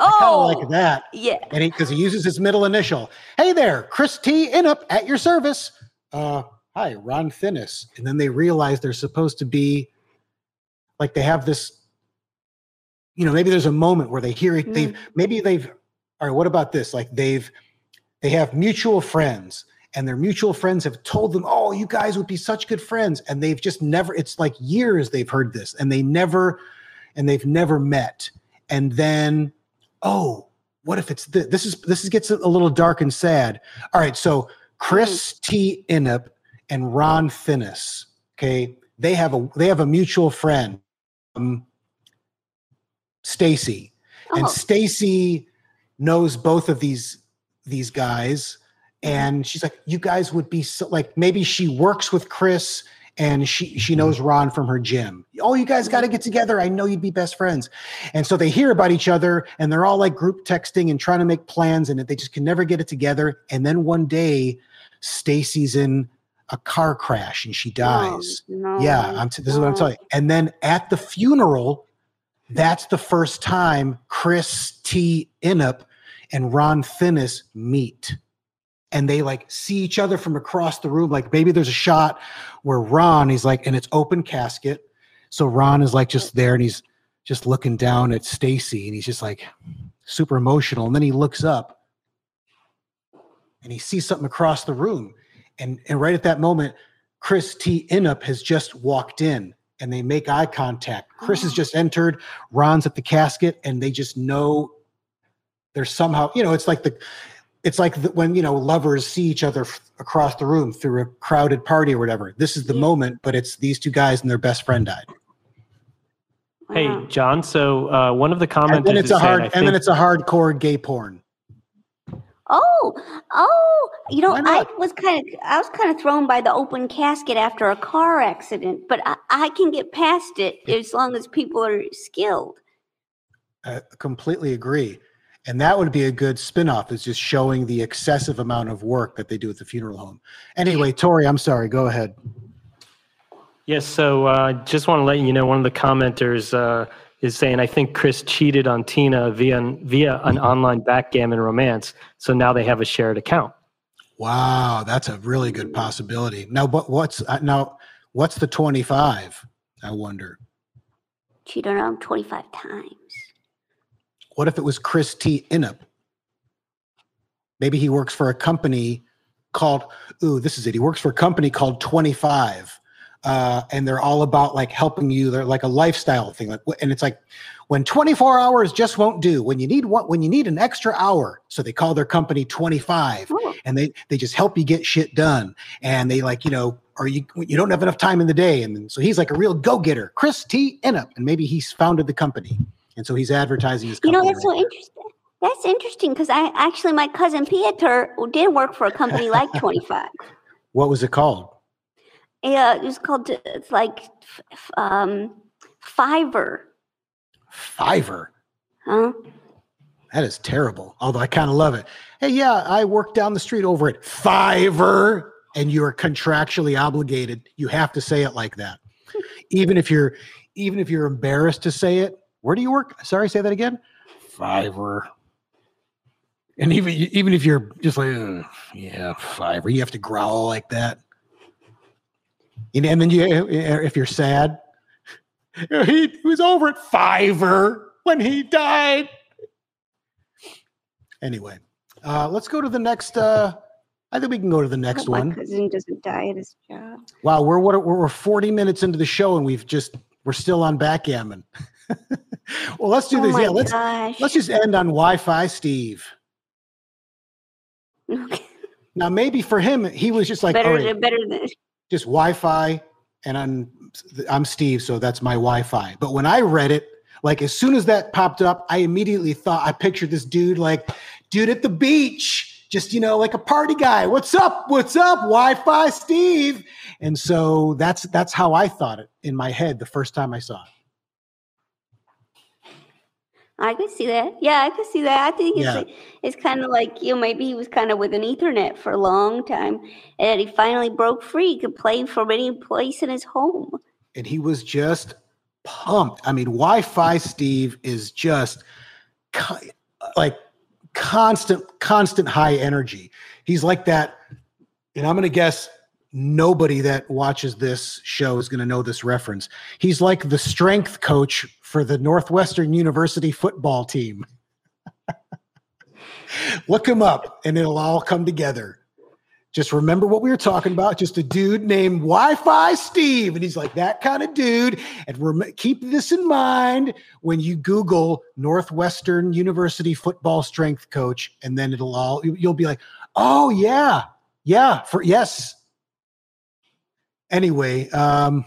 I Oh, like that, yeah. and he because he uses his middle initial. Hey there, Chris T. Innup at your service. Uh, hi, Ron Finnis. And then they realize they're supposed to be like they have this. You know, maybe there's a moment where they hear it. They've maybe they've. All right, what about this? Like they've they have mutual friends and their mutual friends have told them, "Oh, you guys would be such good friends," and they've just never. It's like years they've heard this, and they never, and they've never met. And then, oh, what if it's this? This is this is gets a little dark and sad. All right, so Chris T. inup and Ron Finnis. Okay, they have a they have a mutual friend, um, Stacy and Oh, Stacy knows both of these these guys mm-hmm. and she's like you guys would be so like maybe she works with Chris and she she mm-hmm. knows Ron from her gym. Oh, you guys got to get together. I know you'd be best friends. And so they hear about each other and they're all like group texting and trying to make plans and they just can never get it together. And then one day Stacy's in a car crash and she oh, dies. no, Yeah, I'm t- this is what I'm telling you. And then at the funeral, that's the first time Chris T. Inup and Ron Finnis meet. And they like see each other from across the room. Like maybe there's a shot where Ron, he's like, and it's open casket. So Ron is like just there and he's just looking down at Stacy and he's just like super emotional. And then he looks up and he sees something across the room. And, and right at that moment, Chris T. Inup has just walked in and they make eye contact. Chris has just entered, Ron's at the casket, and they just know there's somehow, you know, it's like the, it's like the, when, you know, lovers see each other f- across the room through a crowded party or whatever. This is the Yeah. moment, but it's these two guys and their best friend died. Hey, John. So uh, one of the commenters And then it's a hard, said, I and then it's a hardcore gay porn. Oh, oh, you know, I was kind of, I was kind of thrown by the open casket after a car accident, but I, I can get past it as long as people are skilled. I completely agree. And that would be a good spin-off is just showing the excessive amount of work that they do at the funeral home. Anyway, Tori, I'm sorry. Go ahead. Yes, so uh, just want to let you know one of the commenters uh, is saying, I think Chris cheated on Tina via, via an online backgammon romance. So now they have a shared account. Wow, that's a really good possibility. Now, what what's uh, now what's the 25? I wonder. Cheated on him 25 times. What if it was Chris T. Innup? Maybe he works for a company called, ooh, this is it. He works for a company called 25. Uh, and they're all about like helping you. They're like a lifestyle thing. Like, and it's like when 24 hours just won't do. When you need what? When you need an extra hour, so they call their company 25, Oh, and they they just help you get shit done. And they like you know, or you you don't have enough time in the day, and so he's like a real go getter, Chris T. Innup, and maybe he's founded the company, and so he's advertising his company you know, that's so interesting. That's interesting because I actually, my cousin Pieter did work for a company like 25. what was it called? Yeah, it was called, it's like um, Fiverr. Fiverr. Huh? That is terrible. Although I kind of love it. Hey, yeah, I work down the street over at Fiverr, and you are contractually obligated. You have to say it like that, <laughs> even if you're even if you're embarrassed to say it. Where do you work? Sorry, say that again. Fiverr. And even even if you're just like, yeah, Fiverr, you have to growl like that. And, and then you, if you're sad, <laughs> he, he was over at Fiverr when he died. Anyway, uh, let's go to the next. Uh, I think we can go to the next Hope My one. cousin doesn't die at his job. Wow, we're what we're, we're 40 minutes into the show and we've just we're still on backgammon. <laughs> well, let's do oh this. Yeah, let's gosh. let's just end on Wi-Fi, Steve. <laughs> Okay. Now, maybe for him, he was just like, better, right, than, better than. Just Wi-Fi, and I'm I'm Steve, so that's my Wi-Fi. But when I read it, like as soon as that popped up, I immediately thought I pictured this dude like dude at the beach, just you know, like a party guy. What's up? What's up? Wi-Fi, Steve. And so that's that's how I thought it in my head the first time I saw it. I could see that. Yeah, I could see that. I think it's Yeah. like, it's kind of like you know maybe he was kind of with an Ethernet for a long time, and he finally broke free. He could play from any place in his home. and he was just pumped. I mean, Wi-Fi Steve is just co- like constant, constant high energy. He's like that, and I'm gonna guess nobody that watches this show is gonna know this reference. He's like the strength coach for the Northwestern University football team. <laughs> Look him up, and it'll all come together. Just remember what we were talking about. Just a dude named Wi-Fi Steve, and he's like that kind of dude. And rem- keep this in mind when you Google Northwestern University football strength coach, and then it'll all you- you'll be like, oh yeah, yeah, for yes. Anyway, um,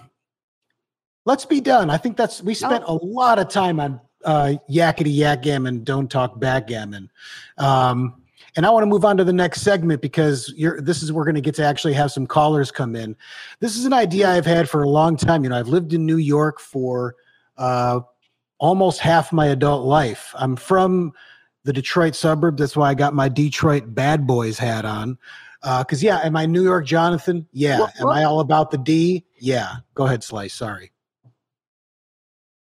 let's be done. I think that's we spent a lot of time on uh, yakety yak gammon. Don't talk backgammon. Um, and I want to move on to the next segment because you're, this is we're going to get to actually have some callers come in. This is an idea I've had for a long time. You know, I've lived in New York for uh, almost half my adult life. I'm from the Detroit suburb. That's why I got my Detroit Bad Boys hat on. Because yeah, am I New York Jonathan? Yeah. Am I all about the D? Yeah. Go ahead, Slice. Sorry.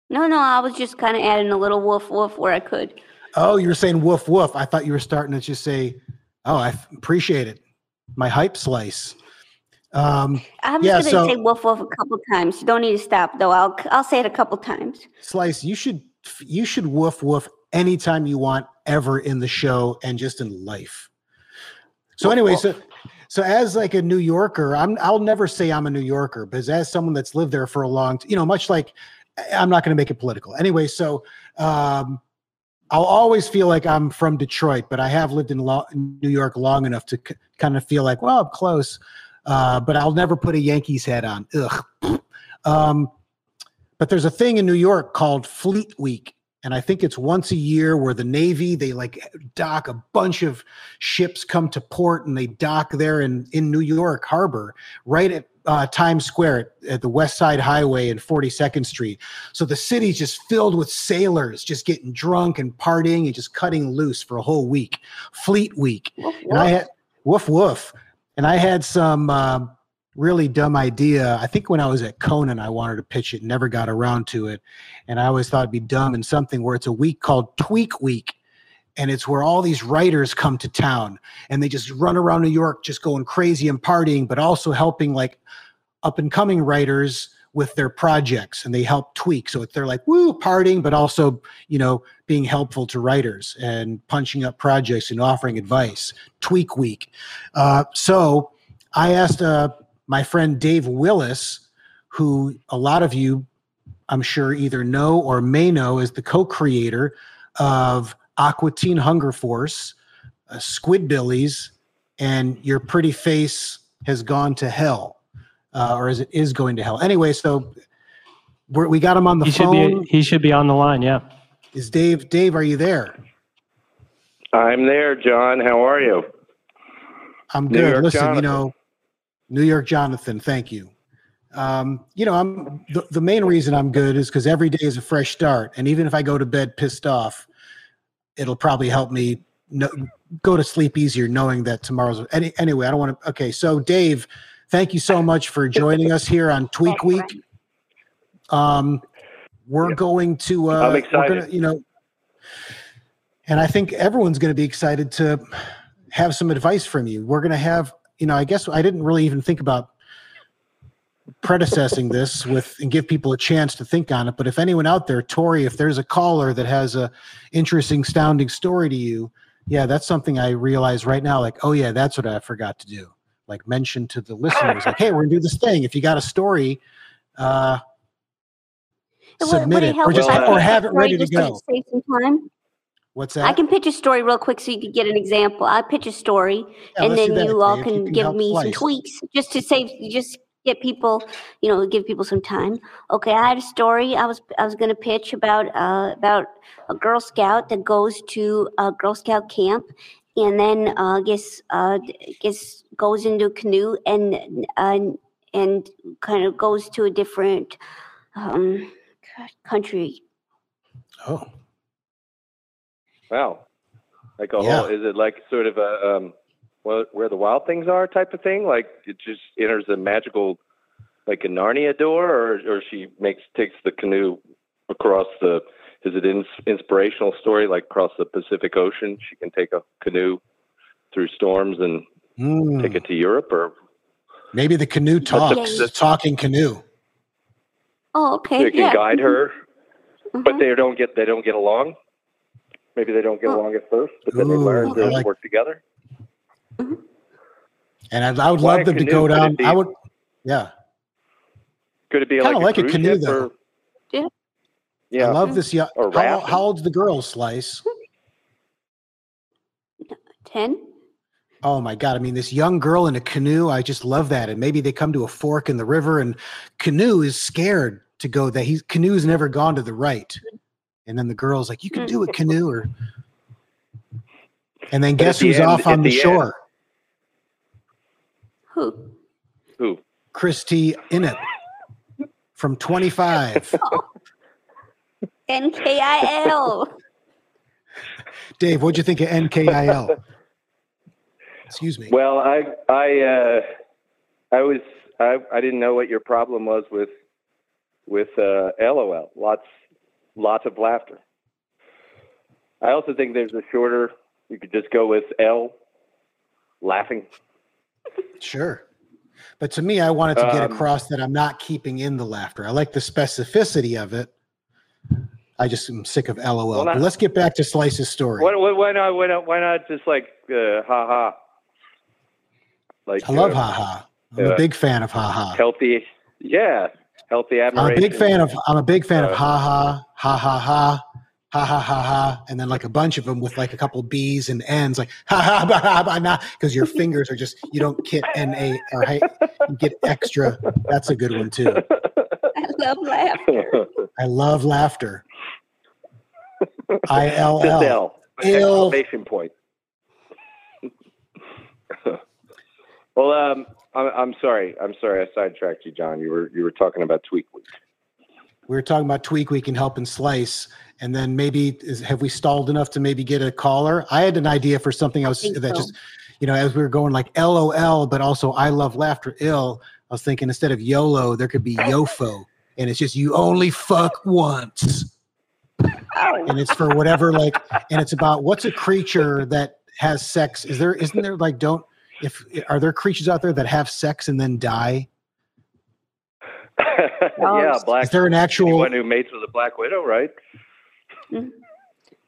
No, no, I was just kind of adding a little woof woof where I could. Oh, you were saying woof woof. I thought you were starting to just say, "Oh, I appreciate it." My hype slice. Um, I'm Yeah, just gonna so- say woof woof a couple times. You don't need to stop though. I'll I'll say it a couple times. slice. You should you should woof woof anytime you want ever in the show and just in life. So anyway, so so as like a New Yorker, I'm I'll never say I'm a New Yorker, but as someone that's lived there for a long, t- you know, much like I'm not going to make it political. Anyway, so um, I'll always feel like I'm from Detroit, but I have lived in lo- New York long enough to k- kind of feel like, well, I'm close. Uh, but I'll never put a Yankees hat on. Ugh. <clears throat> Um, but there's a thing in New York called Fleet Week, and I think it's once a year where the Navy they like dock a bunch of ships come to port and they dock there in in New York Harbor, right at uh, Times Square at the West Side Highway and 42nd Street. So the city's just filled with sailors, just getting drunk and partying and just cutting loose for a whole week, Fleet Week. And I had woof woof, and I had some. Um, really dumb idea. I think when I was at Conan, I wanted to pitch it, never got around to it. And I always thought it'd be dumb and something where it's a week called Tweak Week. And it's where all these writers come to town and they just run around New York just going crazy and partying, but also helping like up and coming writers with their projects and they help tweak. So they're like, woo, partying, but also, you know, being helpful to writers and punching up projects and offering advice. Tweak Week. Uh, so I asked uh, my friend Dave Willis, who a lot of you, I'm sure, either know or may know as the co creator of Aqua Teen Hunger Force, uh, Squidbillies, and Your Pretty Face Has Gone to Hell, uh, or as it is going to hell. Anyway, so we're, we got him on the He should phone. be he should be on the line. Yeah. Is Dave? Dave, are you there? I'm there, John. How are you? I'm New good. York Listen, you know, New York Jonathan, thank you. Um, you know, I'm the, the main reason I'm good is because every day is a fresh start, and even if I go to bed pissed off, it'll probably help me no, go to sleep easier knowing that tomorrow's. Any, anyway, I don't want to. Okay, so Dave, thank you so much for joining us here on Tweak Week. Um, we're Yeah. going to. Uh, I'm excited. Gonna, you know, and I think everyone's going to be excited to have some advice from you. We're going to have, you know, I guess I didn't really even think about predecessing this with and give people a chance to think on it. But if anyone out there, Tori, if there's a caller that has a interesting, sounding story to you, yeah, that's something I realize right now. Like, oh yeah, that's what I forgot to do. Like mention to the listeners, like, hey, we're gonna do this thing. If you got a story, uh, submit would it, help or just or have it ready to go. Save some time. What's I can pitch a story real quick so you could get an example. I pitch a story, Yeah, and then you all can, You can give me some tweaks just to save, just get people, you know, give people some time. Okay, I had a story I was I was going to pitch about uh, about a Girl Scout that goes to a Girl Scout camp, and then uh, gets uh, gets goes into a canoe and and and kind of goes to a different um, country. Oh, Wow. Like a Yeah. whole, is it like sort of a, um, well, where the wild things are type of thing? Like it just enters a magical, like a Narnia door, or, or she makes, takes the canoe across the, is it an inspirational story like across the Pacific Ocean? She can take a canoe through storms and Hmm. take it to Europe or maybe the canoe talks. Yeah. The talking canoe. Oh, okay. it can yeah. guide her, but Mhm. they don't get, they don't get along. Maybe they don't get along at first, but then they learn Ooh, to like- work together. Mm-hmm. And I, I would Why love them to go down. be- I would, yeah. Could it be Kinda like, like a a canoe, though. or- Yeah. Yeah. I love this young. Or How, how old's the girl, Slice? 10? Oh my God. I mean, this young girl in a canoe, I just love that. And maybe they come to a fork in the river and canoe is scared to go that he's canoe's never gone to the right. And then the girl's like, you can do it, <laughs> canoe. Or and then guess who's end- off at on the, the end- shore? Who? Who? Christy Innit from 25. <laughs> NKIL. Dave, what'd you think of NKIL? Excuse me. Well, I I uh, I was I I didn't know what your problem was with with uh, LOL. Lots lots of laughter. I also think there's a shorter. You could just go with L, laughing. Sure. But to me, I wanted to get Um, across that I'm not keeping in the laughter. I like the specificity of it. I just am sick of LOL. Well, but not- let's get back to Slice's story. Why, why, why not? Why not? Why not just like uh, ha ha? Like I love uh, haha. I'm a big fan of haha. healthy. Yeah, healthy I'm a big fan of I'm a big fan of Uh, haha, ha ha ha, ha ha ha ha, and then like a bunch of them with like a couple B's and N's, like ha ha ba ha ba na, because your fingers are just you don't get N A or hey, get extra. That's a good one too. I love laughter. I love laughter. I L Just L. L. Ill. Exclamation point. <laughs> well, um, I'm, I'm sorry. I'm sorry. I sidetracked you, John. You were you were talking about Tweak Week. We were talking about Tweak Week and Help and Slice, and then maybe is, have we stalled enough to maybe get a caller? I had an idea for something I was think that so. just, you know, as we were going like LOL, but also I love laughter ill. I was thinking instead of YOLO, there could be YOFO, and it's just you only fuck once. and it's for whatever like and it's about what's a creature that has sex is there isn't there like don't if are there creatures out there that have sex and then die <laughs> yeah, Black. is there an actual one who mates with a Black Widow, right? Mm-hmm.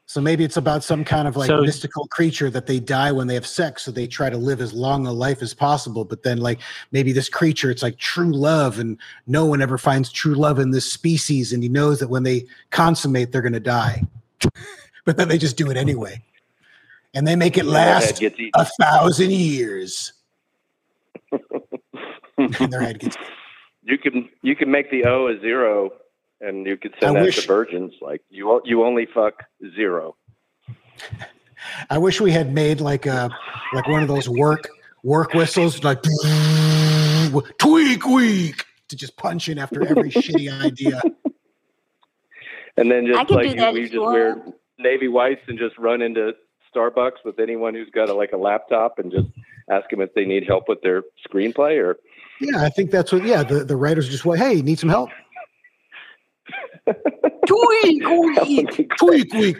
so maybe it's about some kind of like So- mystical creature that they die when they have sex so they try to live as long a life as possible but then like maybe this creature it's like true love and no one ever finds true love in this species and he knows that when they consummate they're going to die <laughs> but then they just do it anyway and they make it last a thousand years. and their head gets. <laughs> You can you can make the O a zero, and you could send I that wish- to virgins. Like you you only fuck zero. I wish we had made like a like one of those work work whistles, like <laughs> tweak week to just punch in after every <laughs> shitty idea. And then I just can like do you, that we just you wear navy whites and just run into Starbucks with anyone who's got a, like a laptop and just ask them if they need help with their screenplay or Yeah, I think that's what. Yeah, the, the writers just went, "Hey, need some help?" <laughs> tweak week, <laughs> tweak week.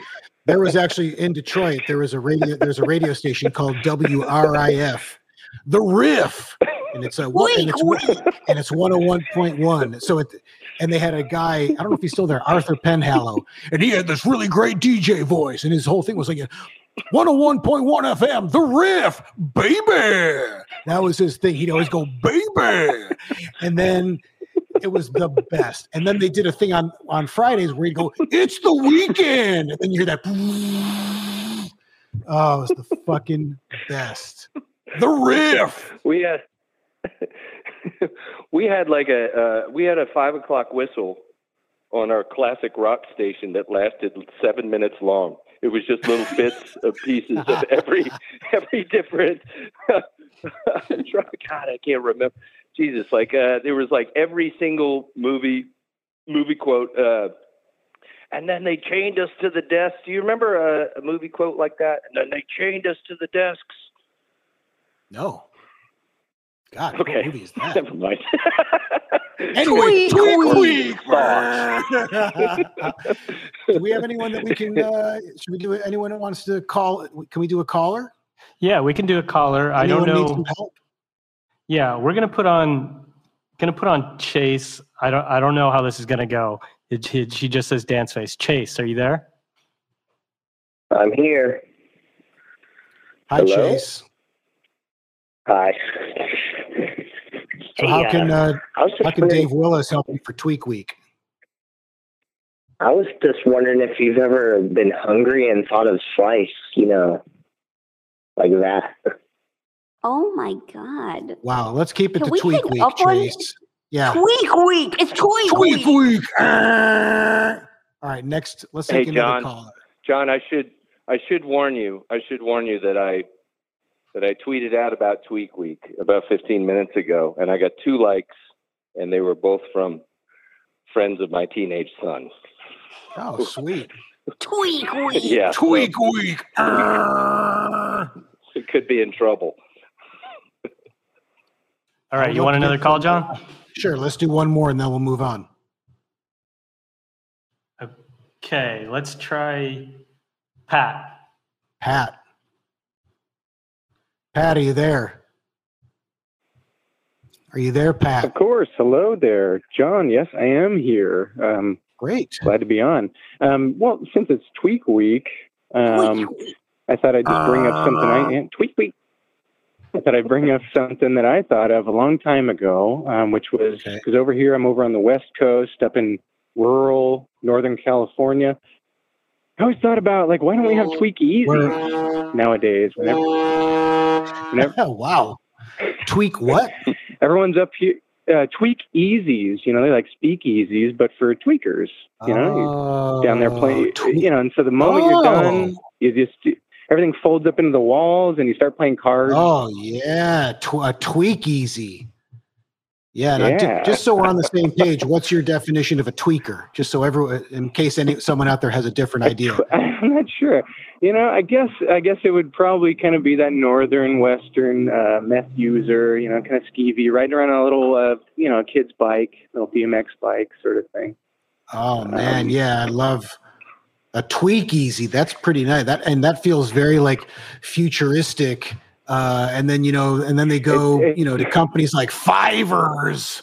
There was actually in Detroit. There was a radio. There's a radio station called WRIF, the Riff, and it's a and it's and it's 101.1. So it and they had a guy. I don't know if he's still there, Arthur Penhallow, and he had this really great DJ voice, and his whole thing was like. 101.1 FM, the riff, baby. That was his thing. He'd always go, baby. And then it was the best. And then they did a thing on on Fridays where he'd go, "It's the weekend," and then you hear that. Oh, it's the fucking best. The riff. we had <laughs> we had like a uh, we had a five o'clock whistle on our classic rock station that lasted seven minutes long. It was just little bits of pieces of <laughs> every every different. <laughs> I'm God, I can't remember. Jesus, like uh, there was like every single movie movie quote. Uh, and then they chained us to the desk. Do you remember a, a movie quote like that? And then they chained us to the desks. No. God, Okay. what movie is that? <laughs> Never mind. Anyway, Tweak, tweak, tweak. tweak. do we have anyone that we can? Uh, should we do it? Anyone that wants to call? Can we do a caller? Yeah, we can do a caller. I don't know. help? Yeah, we're gonna put on gonna put on Chase. I don't I don't know how this is gonna go. It, it- she just says dance face. Chase, are you there? I'm here. Hi, Hello? Chase. Hi. So how uh, can uh, I how can Dave Willis help you for Tweak Week? I was just wondering if you've ever been hungry and thought of slice, you know, like that. Oh my God. Wow, let's keep it Can to we Tweak Week, up on- Chase. Yeah. Tweak week. It's tweak, Tweak week. Week. Ah. All right, next. Let's Hey, take another John. caller. John, I should I should warn you. I should warn you that I that I tweeted out about Tweak Week about 15 minutes ago, and I got two likes, and they were both from friends of my teenage son. Oh, sweet. Tweak <laughs> week. Yeah, so Tweak Week. <laughs> It could be in trouble. All right, you want another call, John? Sure. Let's do one more and then we'll move on. Okay, let's try Pat. Pat. Pat, are you there? Are you there, Pat? Of course. Hello there, John. Yes, I am here. Um, Great. glad to be on. Um, well, since it's Tweak Week, um, Tweak. I thought I'd just bring up something. I and Tweak Week. I thought I'd bring up something that I thought of a long time ago, um, which was Okay. because over here I'm over on the West Coast, up in rural Northern California. I always thought about like, why don't we have Tweak Easy Where- nowadays? Whenever, whenever <laughs> wow. Tweak what? <laughs> everyone's up here uh, tweak easies. You know, they like speakeasies, but for tweakers. You know, oh, down there playing. twe- you know, and so the moment you're done, Oh. you just everything folds up into the walls, and you start playing cards. Oh yeah, tw- a tweak easy. Yeah, Yeah. just so we're on the same <laughs> page, what's your definition of a tweaker? Just so everyone, in case any someone out there has a different idea. <laughs> I'm not sure. You know, I guess I guess it would probably kind of be that northern western uh, meth user. You know, kind of skeevy, riding around on a little, uh, you know, kid's bike, little BMX bike sort of thing. Oh man, Um, yeah, I love a tweak easy. That's pretty nice. That and that feels very like futuristic. Uh, and then you know, and then they go, It- it- you know, to companies like Fivers.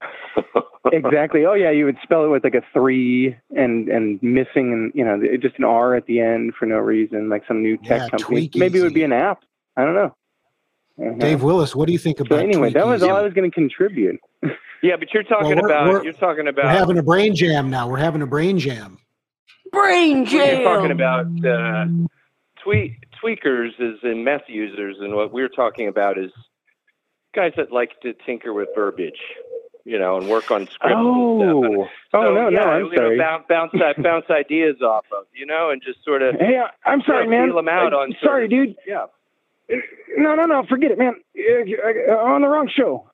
<laughs> exactly. Oh yeah, you would spell it with like a three and and missing and you know just an R at the end for no reason, like some new tech Yeah, company. Tweak Maybe it would be an app. I don't know. Uh-huh. Dave Willis, what do you think So about? anyway, that was all I was going to contribute. Yeah, but you're talking Well, we're- about we're- you're talking We're about having a brain jam now. We're having a brain jam. Brain jam. you're talking jam. about uh, tweak tweakers is in meth users, and what we're talking about is guys that like to tinker with verbiage, you know, and work on scripts. and stuff. Oh, And oh no, yeah, no, I'm you know, sorry. bounce bounce <laughs> bounce ideas off of, you know, and just sort of Hey, I- I'm sorry, Yeah, man. feel 'em out Uh, on sorry, certain- dude. yeah. No, no, no. Forget it, man. On the wrong show.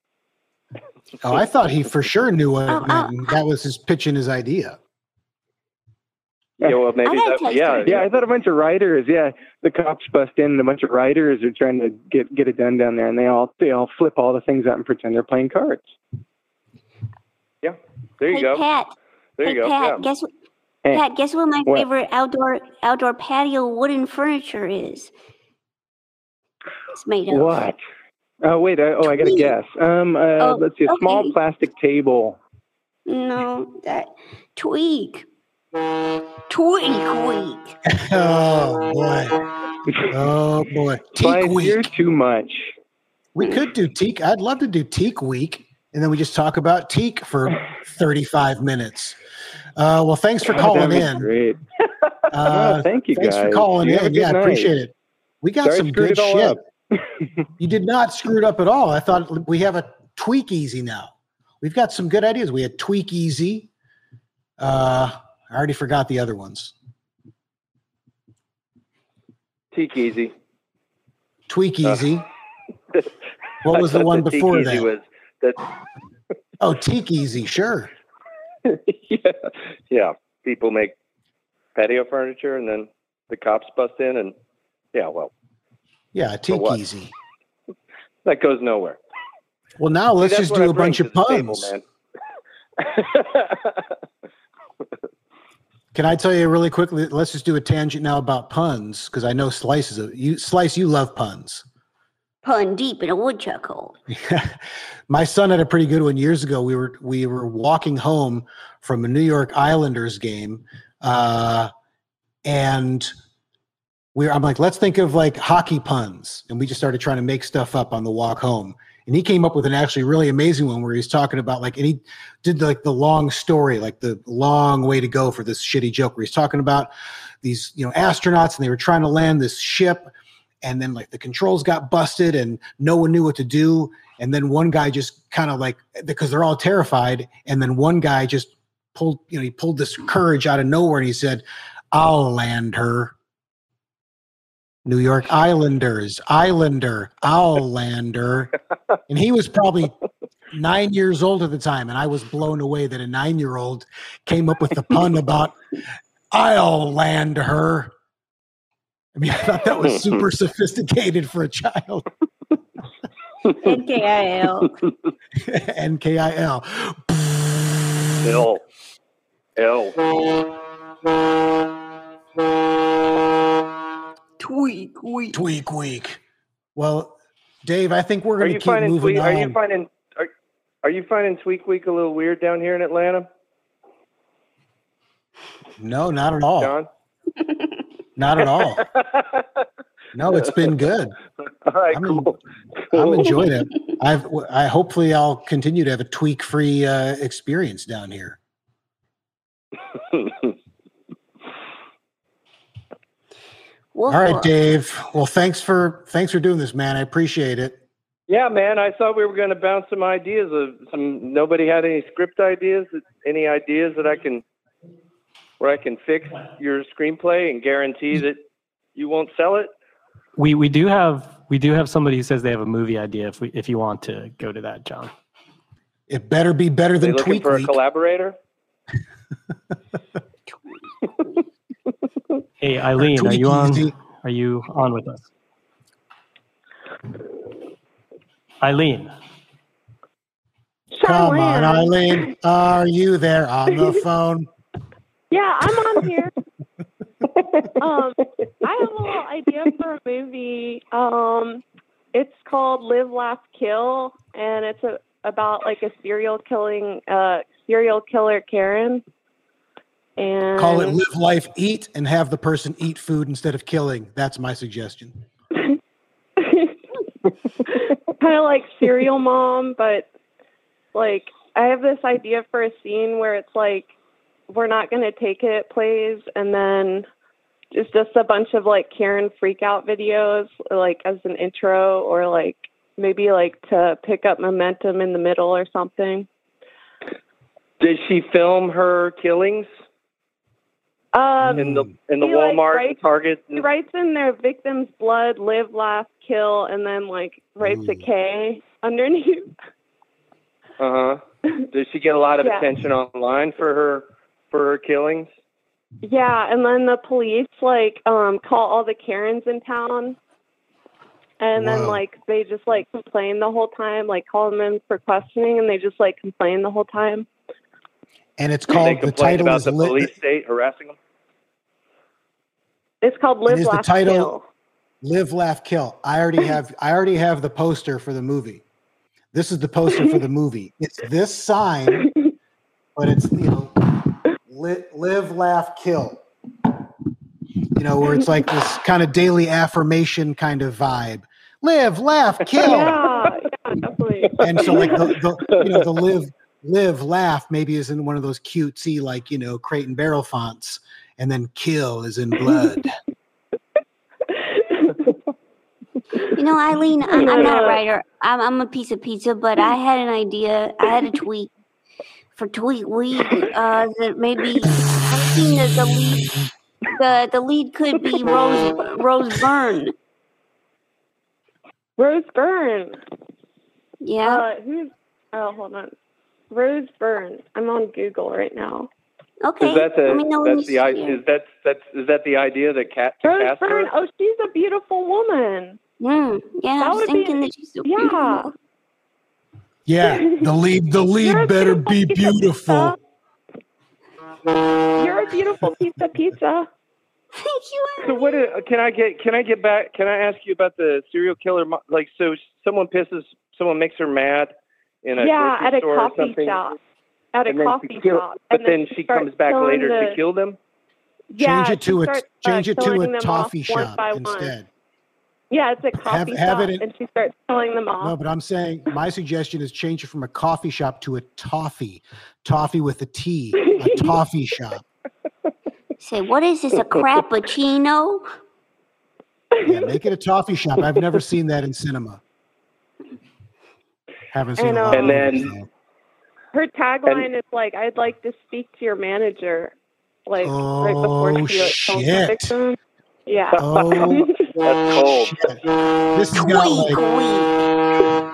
Oh, I thought he for sure knew what Oh, it meant. and that was his pitching his idea. Yeah, well, maybe I that, tell yeah. Yeah, I thought a bunch of writers. Yeah, the cops bust in, and a bunch of writers are trying to get get it done down there, and they all they all flip all the things out and pretend they're playing cards. yeah. There you hey, go. Pat. There hey, you go. Pat. yeah. Guess what? Hey, Pat, guess what my what? favorite outdoor outdoor patio wooden furniture is? It's made of. What? Oh wait. I, oh, I got to guess. Um, uh, Oh, let's see. A small plastic table. No, that tweak. Tweak <laughs> week. Oh boy. Oh boy. Slice, Teak you're too much. We could do teak. I'd love to do teak week, and then we just talk about teak for 35 minutes. Uh, well, thanks for Oh, calling that'd in. Great. <laughs> Uh, oh, thank you thanks guys. for calling You in. Yeah, I night. appreciate it. We got Sorry some good shit. <laughs> You did not screw it up at all. I thought we have a tweak easy now. We've got some good ideas. We had tweak easy. Uh, I already forgot the other ones. Teak easy. Tweak Uh, easy. <laughs> What was the one before that? Was that Oh, teak easy. Sure. <laughs> yeah, yeah. People make patio furniture, and then the cops bust in, and yeah, well, Yeah, teak easy. <laughs> that goes nowhere. Well, now let's just do I a bunch of table, puns. man. Can I tell you really quickly? Let's just do a tangent now about puns because I know Slice is a you. Slice, you love puns. Pun deep in a woodchuck hole. <laughs> My son had a pretty good one years ago. We were we were walking home from a New York Islanders game, uh, and we I'm like, let's think of like hockey puns, and we just started trying to make stuff up on the walk home. And he came up with an actually really amazing one where he's talking about like, and he did like the long story, like the long way to go for this shitty joke where he's talking about these you know astronauts and they were trying to land this ship and then like the controls got busted and no one knew what to do. And then one guy just kind of like because they're all terrified. And then one guy just pulled you know he pulled this courage out of nowhere and he said i'll land her new york islanders islander i'll <laughs> and he was probably nine years old at the time and i was blown away that a nine year old came up with the pun about i'll land her I mean, I thought that was super <laughs> sophisticated for a child. NKIL. <laughs> NKIL. Ill. Ill. Tweak week. Tweak week. Well, Dave, I think we're Are going to you keep finding moving tweak? Are you finding? Are, are you finding Tweak Week a little weird down here in Atlanta, no, not at all. John? Not at all. <laughs> No, it's been good. All right, I'm in- cool. I'm enjoying it. <laughs> I've I hopefully I'll continue to have a tweak free uh, experience down here. <laughs> Woof, All right. Dave. Well, thanks for thanks for doing this, man. I appreciate it. Yeah, man. I thought we were going to bounce some ideas. Of some nobody had any script ideas. Any ideas that I can, where I can fix your screenplay and guarantee that you won't sell it. We we do have we do have somebody who says they have a movie idea. If we if you want to go to that, John. It better be better than looking Tweet for a collaborator? <laughs> <laughs> <laughs> Hey Eileen, are you on? Are you on with us? Eileen, Come on, Eileen. Are you there on the <laughs> phone? Yeah, I'm on here. <laughs> um, I have a little idea for a movie. Um, it's called Live, Laugh, Kill, and it's a, about like a serial killing, uh, serial killer Karen. And Call it live life, eat, and have the person eat food instead of killing. That's my suggestion. <laughs> kind of like serial mom, but like I have this idea for a scene where it's like we're not going to take it plays and then it's just a bunch of like Karen freak out videos like as an intro or like maybe like to pick up momentum in the middle or something. Did she film her killings Um, in the in the he, like, Walmart, writes- Target? he writes in their victim's blood, live, laugh, kill, and then like writes a K underneath. Uh huh. Did she get a lot of Yeah. attention online for her for her killings? Yeah, and then the police like um call all the Karens in town. And then like they just like complain the whole time, like call them in for questioning and they just like complain the whole time. And it's called the title about is the Li- police state harassing them. It's called Live is the Laugh title- Kill. Live, Laugh, Kill. I already <laughs> have I already have the poster for the movie. This is the poster for the <laughs> movie. It's this sign, but it's you know, li- live, laugh, kill. You know, where it's like this kind of daily affirmation kind of vibe. Live, laugh, kill. Yeah, yeah, definitely. And so like the, the you know the <laughs> live live laugh maybe is in one of those cutesy like you know crate and barrel fonts, and then kill is in blood. <laughs> You know, Eileen, I'm, I'm not a writer. I'm, I'm a piece of pizza, but I had an idea. I had a tweet for Tweet Week uh, that maybe I've seen that the lead, the, the lead could be Rose Rose Byrne. Rose Byrne. Yeah. Uh who's oh hold on. Rose Byrne. I'm on Google right now. okay. Is that the Let me know when that's you the see i- it. is that that's is that the idea that cat Rose cast her? Byrne. Oh, she's a beautiful woman. Mm, yeah, That I was would be- thinking that she's so Yeah. beautiful. Yeah, the lead the <laughs> lead You're a better be beautiful. You're a beautiful piece of pizza. Thank you. So what is, can I get? Can I get back? Can I ask you about the serial killer? Like, so someone pisses, someone makes her mad in a yeah, grocery at a store or coffee something, shop. At a coffee she kill, shop. but and then, she comes back later the, to kill them. Yeah, change it she to a starts, uh, change it to killing a them off toffee one shop by one. instead. Yeah, it's a coffee have shop, it in- and she starts killing them off. No, but I'm saying my suggestion is change it from a coffee shop to a toffee, toffee with a T, a <laughs> toffee shop. Say, what is this, a crappuccino? Yeah, make it a toffee shop. I've never seen that in cinema. Haven't seen And, a lot um, And of then- though. Her tagline is like, "I'd like to speak to your manager," like right before Oh, she like kills shit. victim. Yeah. Oh <laughs> That's cold. shit! This has got like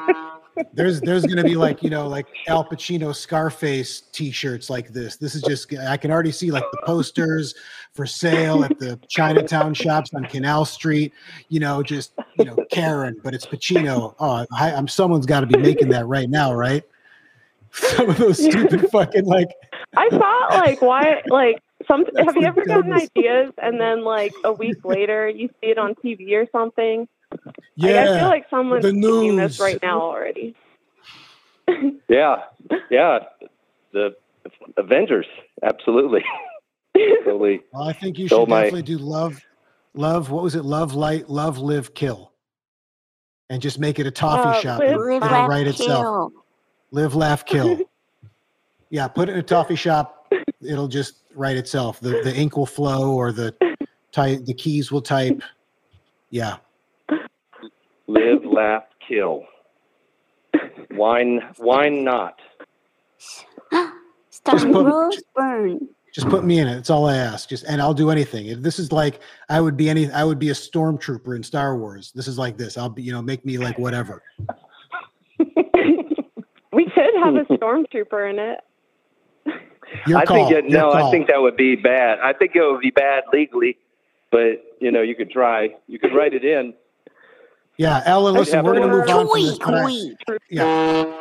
Week. <laughs> there's there's gonna be like you know like Al Pacino Scarface T-shirts like this. This is just I can already see like the posters for sale at the Chinatown shops on Canal Street. You know, just you know Karen, but it's Pacino. Oh, I, I'm someone's got to be making that right now, right? <laughs> Some of those stupid <laughs> fucking like I thought like why like some <laughs> That's have you ever gotten ideas and then like a week later you see it on TV or something? Yeah. Like, I feel like someone's the thinking news. this right now already. <laughs> Yeah, yeah. The Avengers, absolutely. <laughs> Totally. Well, I think you Stole should my- definitely do love, love. What was it? Love, light, love, live, kill, and just make it a toffee Uh, shop. live, It'll, Live, it'll laugh, write itself. kill. Live, laugh, kill. <laughs> yeah, put it in a toffee shop. It'll just write itself. The the ink will flow, or the type the keys will type. Yeah, Live, laugh, kill. Wine, wine not. Starring put- Rose Byrne. Just put me in it. That's all I ask. Just and I'll do anything. If this is like I would be any I would be a stormtrooper in Star Wars. This is like this. I'll be, you know, make me like whatever. <laughs> We could have a stormtrooper in it. Your I call. think it, Your no, I think that would be bad. I think it would be bad legally, but you know, you could try. You could write it in. Yeah, Ellen, listen, have we're going to move on from this. Tweet, but I- tweet. Yeah.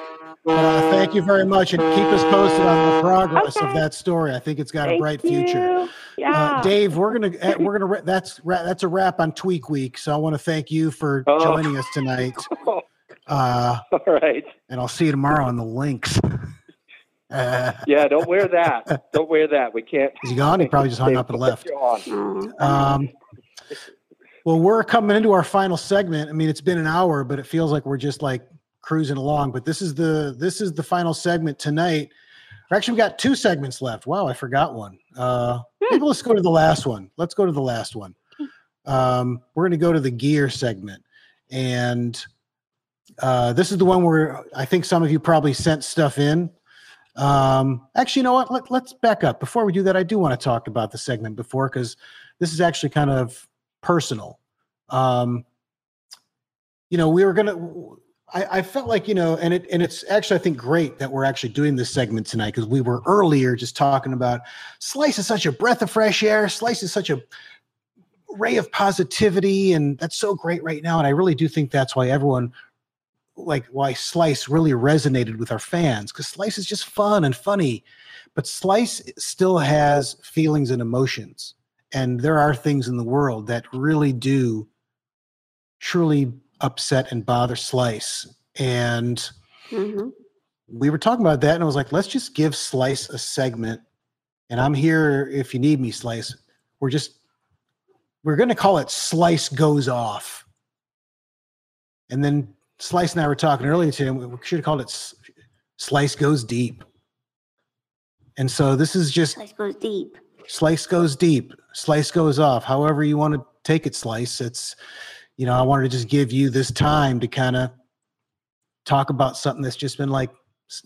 But, uh, thank you very much, and keep us posted on the progress of that story. I think it's got a Thank bright you. future. Yeah. Uh, Dave, we're gonna uh, we're gonna that's that's a wrap on Tweak Week. So I want to thank you for Oh. joining us tonight. <laughs> Uh, All right. and I'll see you tomorrow on the links. Uh, <laughs> Yeah, don't wear that. Don't wear that. We can't. is he gone? He probably just hung up and left. You're on. Oh. Um, well, we're coming into our final segment. I mean, it's been an hour, but it feels like we're just like cruising along. But this is the this is the final segment tonight. Or Actually, we got two segments left. Wow, I forgot one. Uh, maybe let's go to the last one. Let's go to the last one. Um, we're going to go to the gear segment, and uh, this is the one where I think some of you probably sent stuff in. Um, actually, you know what? Let, let's back up. Before we do that, I do want to talk about the segment before because this is actually kind of personal. Um, you know, we were gonna. I, I felt like you know, and it and it's actually I think great that we're actually doing this segment tonight because we were earlier just talking about Slice is such a breath of fresh air. Slice is such a ray of positivity, and that's so great right now. And I really do think that's why everyone like why Slice really resonated with our fans because Slice is just fun and funny, but Slice still has feelings and emotions, and there are things in the world that really do truly upset and bother Slice. And Mhm. we were talking about that, and I was like, let's just give Slice a segment, and I'm here if you need me, Slice. We're just we're going to call it Slice Goes Off. And then Slice and I were talking earlier today, and we should have called it Slice Goes Deep. And so this is just Slice goes deep. Slice goes deep, Slice goes off. However you want to take it, Slice. It's, you know, I wanted to just give you this time to kind of talk about something that's just been like,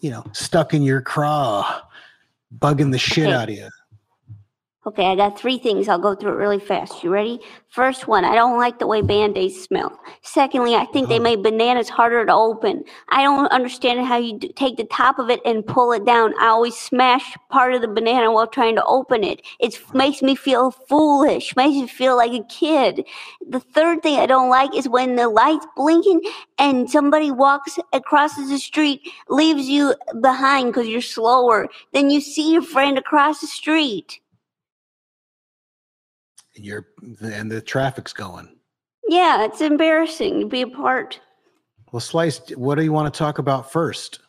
you know, stuck in your craw, bugging the shit out of you. Okay, I got three things. I'll go through it really fast. You ready? First one, I don't like the way band aids smell. Secondly, I think they Uh-huh. made bananas harder to open. I don't understand how you take the top of it and pull it down. I always smash part of the banana while trying to open it. It makes me feel foolish, makes me feel like a kid. The third thing I don't like is when the light's blinking and somebody walks across the street, leaves you behind because you're slower. Then you see your friend across the street. You're and the traffic's going. Yeah, it's embarrassing to be a part. Well, Slice, what do you want to talk about first?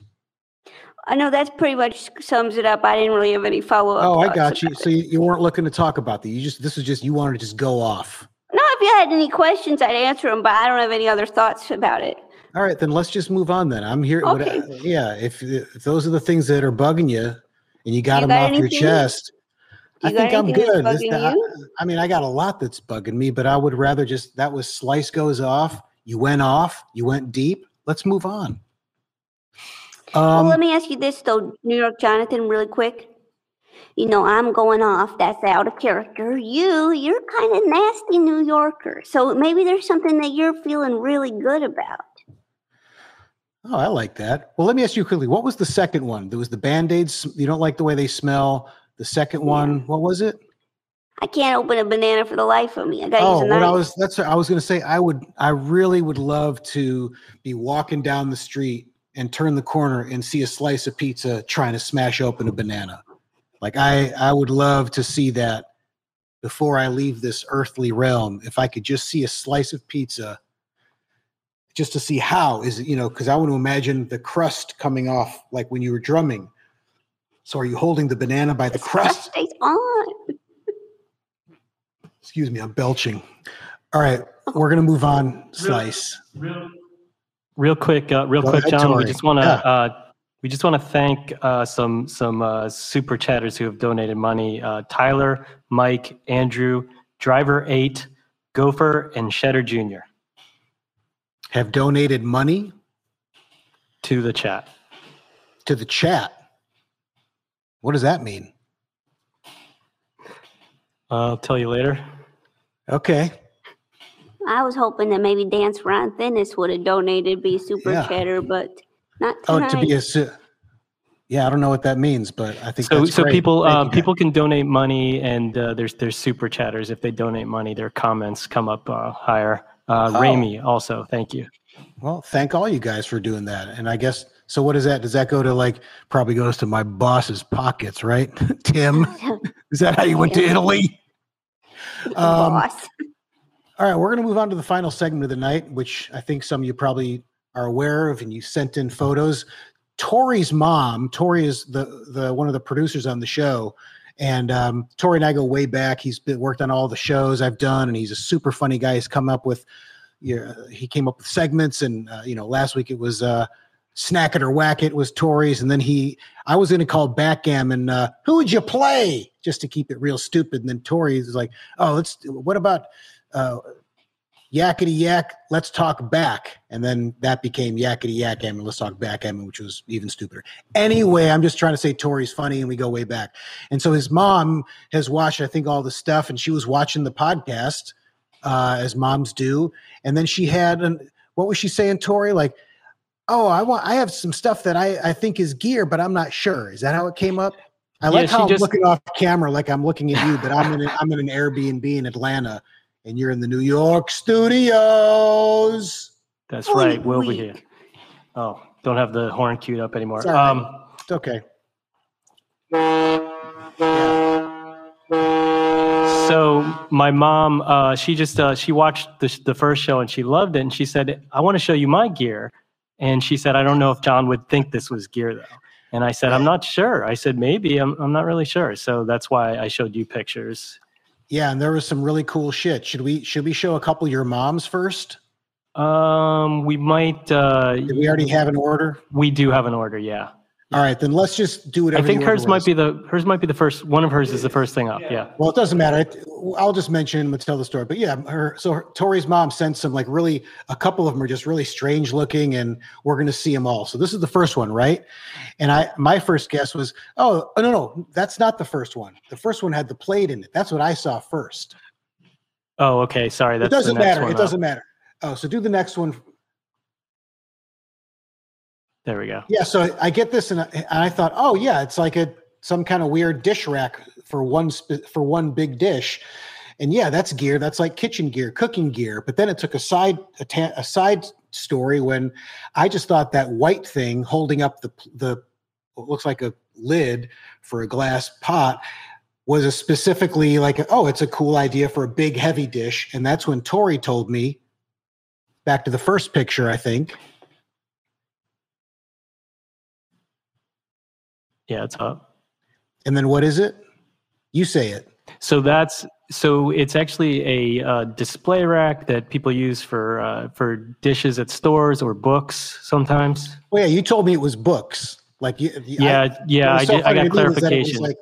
I know that's pretty much sums it up. I didn't really have any follow up. Oh, I got you. So you, you weren't looking to talk about that. You just this is just you wanted to just go off. No, if you had any questions, I'd answer them, but I don't have any other thoughts about it. All right, then let's just move on. Then I'm here. what- Okay. yeah, if, if those are the things that are bugging you, and you got You them got off your chest, I think I'm good. This- I. I mean, I got a lot that's bugging me, but I would rather just that was slice goes off. You went off. You went deep. Let's move on. well, Um, let me ask you this though, New York Jonathan, really quick. You know, I'm going off. That's out of character. You, you're kind of nasty New Yorker. So maybe there's something that you're feeling really good about. oh, I like that. Well, let me ask you quickly. What was the second one? There was the band aids. You don't like the way they smell. The second one, what was it? I can't open a banana for the life of me. I gotta Oh, use a what knife. I was that's I was going to say I would I really would love to be walking down the street and turn the corner and see a slice of pizza trying to smash open a banana. Like I I would love to see that before I leave this earthly realm. If I could just see a slice of pizza just to see how is it, you know, cuz I want to imagine the crust coming off like when you were drumming. So are you holding the banana by the crust? stays on. Excuse me, I'm belching. All right, we're gonna move on. Slice. Real, real quick, uh, real Go quick, ahead, John. We just want to Yeah. uh, we just want to thank uh, some some uh, super chatters who have donated money. Uh, Tyler, Mike, Andrew, Driver Eight, Gopher, and Shedder Jr. Have donated money. to the chat. To the chat. What does that mean? I'll tell you later. Okay. I was hoping that maybe Dance for Ron Thinness would have donated be super Yeah. chatter, but not Oh, to be a si- yeah, I don't know what that means, but I think So, that's so great. people um, people can donate money, and uh, there's there's super chatters. If they donate money, their comments come up uh, higher. Uh, Oh. Rami also, thank you. Well, thank all you guys for doing that. And I guess so. What is that? Does that go to like probably goes to my boss's pockets, right? <laughs> Tim, is that how you went to <laughs> Italy? <laughs> Um, Boss. all right, we're going to move on to the final segment of the night, which I think some of you probably are aware of, and you sent in photos. Tori's mom, Tori is the the one of the producers on the show, and um, Tori and I go way back. He's been worked on all the shows I've done, and he's a super funny guy. He's come up with, yeah, he came up with segments, and uh, you know, last week it was uh, Snack It or Whack It was Tori's, and then he, I was going to call backgammon. Uh, Who would you play? Just to keep it real stupid. And then Tori is like, oh, let's. What about uh, yakety yak? Let's talk back. And then that became yakety yak gammon. Let's talk backgammon, which was even stupider. Anyway, I'm just trying to say Tori's funny, and we go way back. And so his mom has watched, I think, all the stuff, and she was watching the podcast uh, as moms do. And then she had an what was she saying, Tori? Like, oh, I want I have some stuff that I, I think is gear, but I'm not sure. Is that how it came up? I Yeah, like she how I'm just- looking off camera like I'm looking at you, but I'm in a, I'm in an Airbnb in Atlanta and you're in the New York studios. That's Holy right. We'll be here. Oh, don't have the horn queued up anymore. It's. Um, It's okay. So my mom, uh, she just uh, she watched the the first show and she loved it, and she said, "I want to show you my gear." And she said, "I don't know if John would think this was gear though." And I said, "I'm not sure." I said, "Maybe I'm I'm not really sure." So that's why I showed you pictures. Yeah, and there was some really cool shit. Should we should we show a couple of your moms first? Um, we might. Uh, Did we already have an order? we do have an order. Yeah. All right, then let's just do it. I think the hers might be the hers might be the first. One of hers is the first thing up. Yeah. Well, it doesn't matter. I'll just mention and tell the story. But yeah, her so her, Tori's mom sent some like really a couple of them are just really strange looking, and we're going to see them all. So this is the first one, right? And I my first guess was, oh, oh no, no, that's not the first one. The first one had the plate in it. That's what I saw first. Oh, okay. Sorry. That's it doesn't the next matter. One It up. doesn't matter. Oh, so do the next one. There we go. Yeah, so I get this, and I, and I thought, oh yeah, it's like a some kind of weird dish rack for one for one big dish, and yeah, that's gear. That's like kitchen gear, cooking gear. But then it took a side a, ta- a side story when I just thought that white thing holding up the the what looks like a lid for a glass pot was a specifically like oh it's a cool idea for a big heavy dish and that's when tori told me back to the first picture i think Yeah, it's up. and then what is it you say it So that's so it's actually a uh, display rack that people use for uh, for dishes at stores or books sometimes. Oh yeah, you told me it was books. Like you, you- I- Yeah, yeah, I so did. I got to me was that it was clarification. like,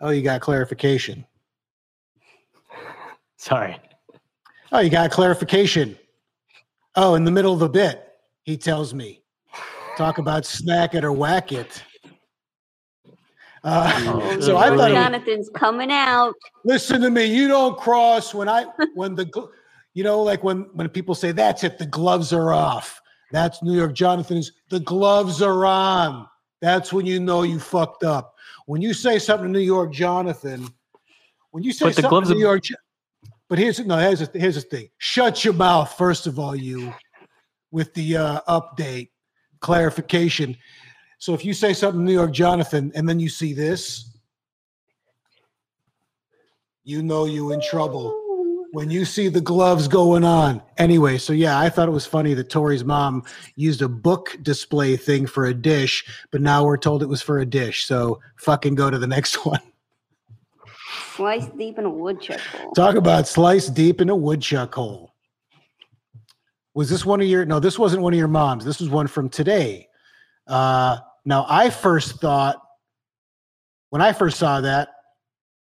oh, you got clarification. <laughs> Sorry. Oh, you got clarification. Oh, in the middle of the bit, he tells me, talk about snack it or whack it. Uh, Oh, so I thought, it was, Jonathan's coming out. listen to me. You don't cross when I when the you know like when when people say that's it, the gloves are off. That's New York Jonathan's. The gloves are on. That's when you know you fucked up. When you say something to New York Jonathan, when you say But something gloves to New York, Jo- but here's no here's the, here's the thing. Shut your mouth first of all, you with the uh, update clarification. So if you say something New York Jonathan and then you see this, you know you in trouble when you see the gloves going on. Anyway, so yeah, I thought it was funny that Tori's mom used a book display thing for a dish, but now we're told it was for a dish. So fucking go to the next <laughs> one. Slice deep in a woodchuck hole. Talk about slice deep in a woodchuck hole. Was this one of your? No, this wasn't one of your moms. This was one from today. Uh, now, I first thought when I first saw that,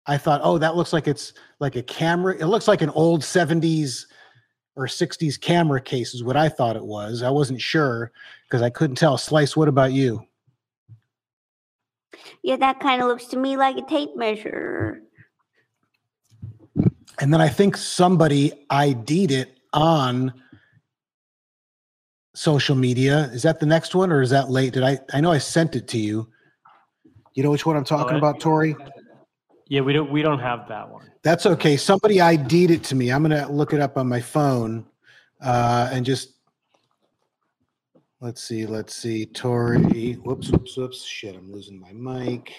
I thought, oh, that looks like it's like a camera. It looks like an old '70s or 60s camera case is what I thought it was. I wasn't sure because I couldn't tell. Slice, what about you? Yeah, that kind of looks to me like a tape measure. And then I think somebody ID'd it on social media. Is that the next one or is that late? Did I I know I sent it to you. You know which one I'm talking I- about, Tori? Yeah, we don't we don't have that one. That's okay. Somebody ID'd it to me. I'm gonna look it up on my phone uh, and just let's see. Let's see. Tori. Whoops. Whoops. Whoops. Shit. I'm losing my mic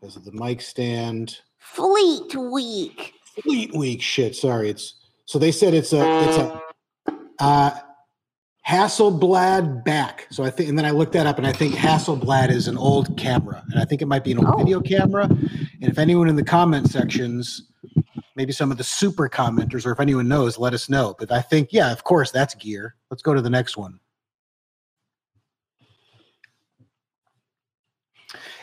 because of the mic stand. Fleet Week. Fleet Week. Shit. Sorry. It's so they said it's a it's a uh, Hasselblad back. So I think, and then I looked that up, and I think Hasselblad is an old camera, and I think it might be an old Oh. video camera. And if anyone in the comment sections, maybe some of the super commenters, or if anyone knows, let us know. But I think, yeah, of course, that's gear. Let's go to the next one.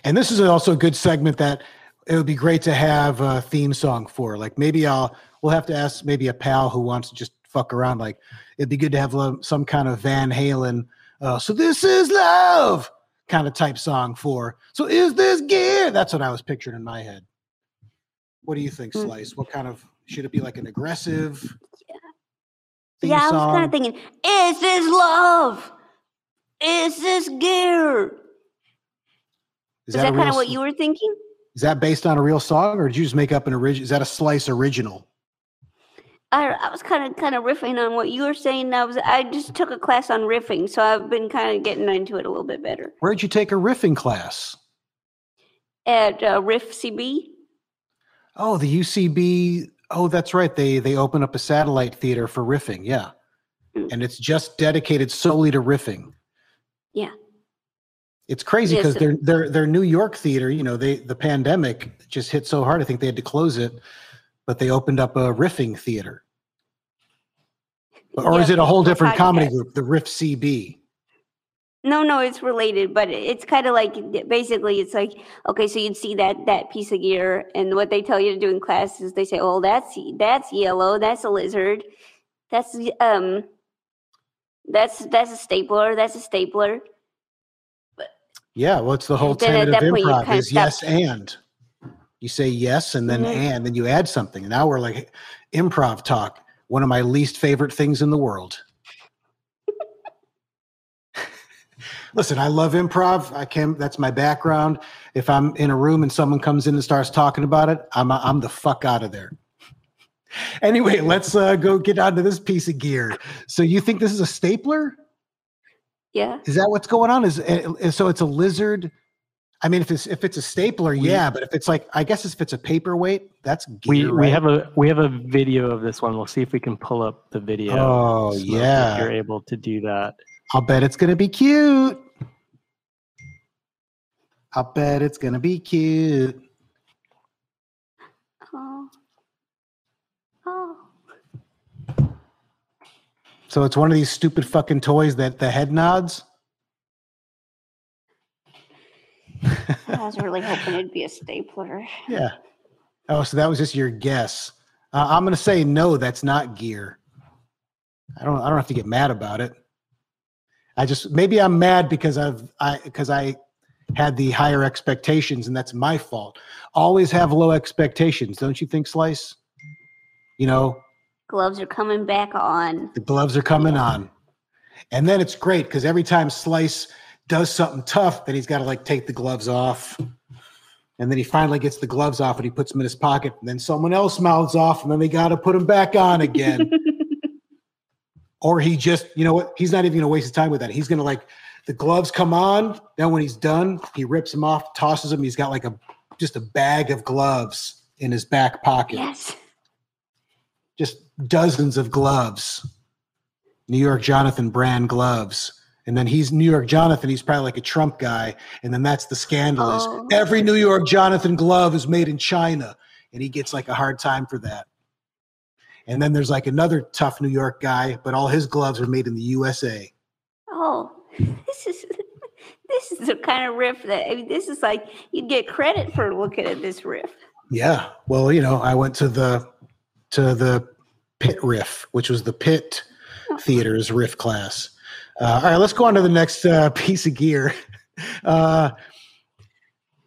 And this is also a good segment that it would be great to have a theme song for. Like maybe I'll we'll have to ask maybe a pal who wants to just fuck around. Like it'd be good to have lo- some kind of Van Halen. Uh, so this is love kind of type song for. So is this gear? That's what I was picturing in my head. What do you think, Hmm. Slice? What kind of should it be like an aggressive? theme yeah, I was kind of thinking, is this love? Is this gear? Is Is that, a kind of what you were thinking? Is that based on a real song, or did you just make up an original? Is that a Slice original? I, I was kind of kind of riffing on what you were saying. I was I just took a class on riffing, so I've been kind of getting into it a little bit better. Where'd you take a riffing class? At uh, Riff CB, Oh, the UCB. Oh, that's right. They they open up a satellite theater for riffing. Yeah, Mm. and it's just dedicated solely to riffing. Yeah. It's crazy Yes, because it- their their their New York theater. You know, they the pandemic just hit so hard. I think they had to close it, but they opened up a riffing theater. Or Yeah, is it a whole different comedy group, the Riff CB? No, no, it's related, but it's kind of like basically it's like okay, so you'd see that that piece of gear, and what they tell you to do in class is they say, "Oh, that's that's yellow, that's a lizard, that's um, that's that's a stapler, that's a stapler." Yeah, well, it's the whole tenet of that point you improv is yes and. You say yes and then Mhm. and, then you add something. And now we're like improv talk, one of my least favorite things in the world. <laughs> Listen, I love improv. I can that's my background. If I'm in a room and someone comes in and starts talking about it, I'm I'm the fuck out of there. Anyway, let's uh, go get onto this piece of gear. So you think this is a stapler? Yeah, Is that what's going on? Is uh, so it's a lizard? I mean, if it's if it's a stapler, We- yeah, but if it's like, I guess if it's a paperweight, that's gear, We we have a we have a video of this one. We'll see if we can pull up the video. Oh, Smoke, yeah. if you're able to do that. I'll bet it's gonna be cute. I'll bet it's gonna be cute. oh, oh, So it's one of these stupid fucking toys that the head nods. I was really hoping it'd be a stapler. Yeah. Oh, so that was just your guess. Uh, I'm gonna say no. That's not gear. I don't. I don't have to get mad about it. I just maybe I'm mad because I've I because I had the higher expectations and that's my fault. Always have low expectations, don't you think, Slice? You know, Gloves are coming back on. the gloves are coming on, and then it's great because every time Slice does something tough, then he's got to like take the gloves off. And then he finally gets the gloves off and he puts them in his pocket. And then someone else mouths off and then they got to put them back on again. <laughs> or he just, you know what? He's not even going to waste his time with that. He's going to like, the gloves come on. Then when he's done, he rips them off, tosses them. He's got like a, just a bag of gloves in his back pocket. yes. Just dozens of gloves. New York Jonathan brand gloves. And then he's New York Jonathan. He's probably like a Trump guy. And then that's the scandal is Oh. every New York Jonathan glove is made in China. And he gets like a hard time for that. And then there's like another tough New York guy, but all his gloves are made in the USA. Oh, <laughs> this is this is the kind of riff that I mean, this is like you'd get credit for looking at this riff. Yeah. Well, you know, I went to the to the Pit Riff, which was the Pit oh. Theater's riff class. Uh, all right, let's go on to the next uh, <laughs> piece of gear. Uh,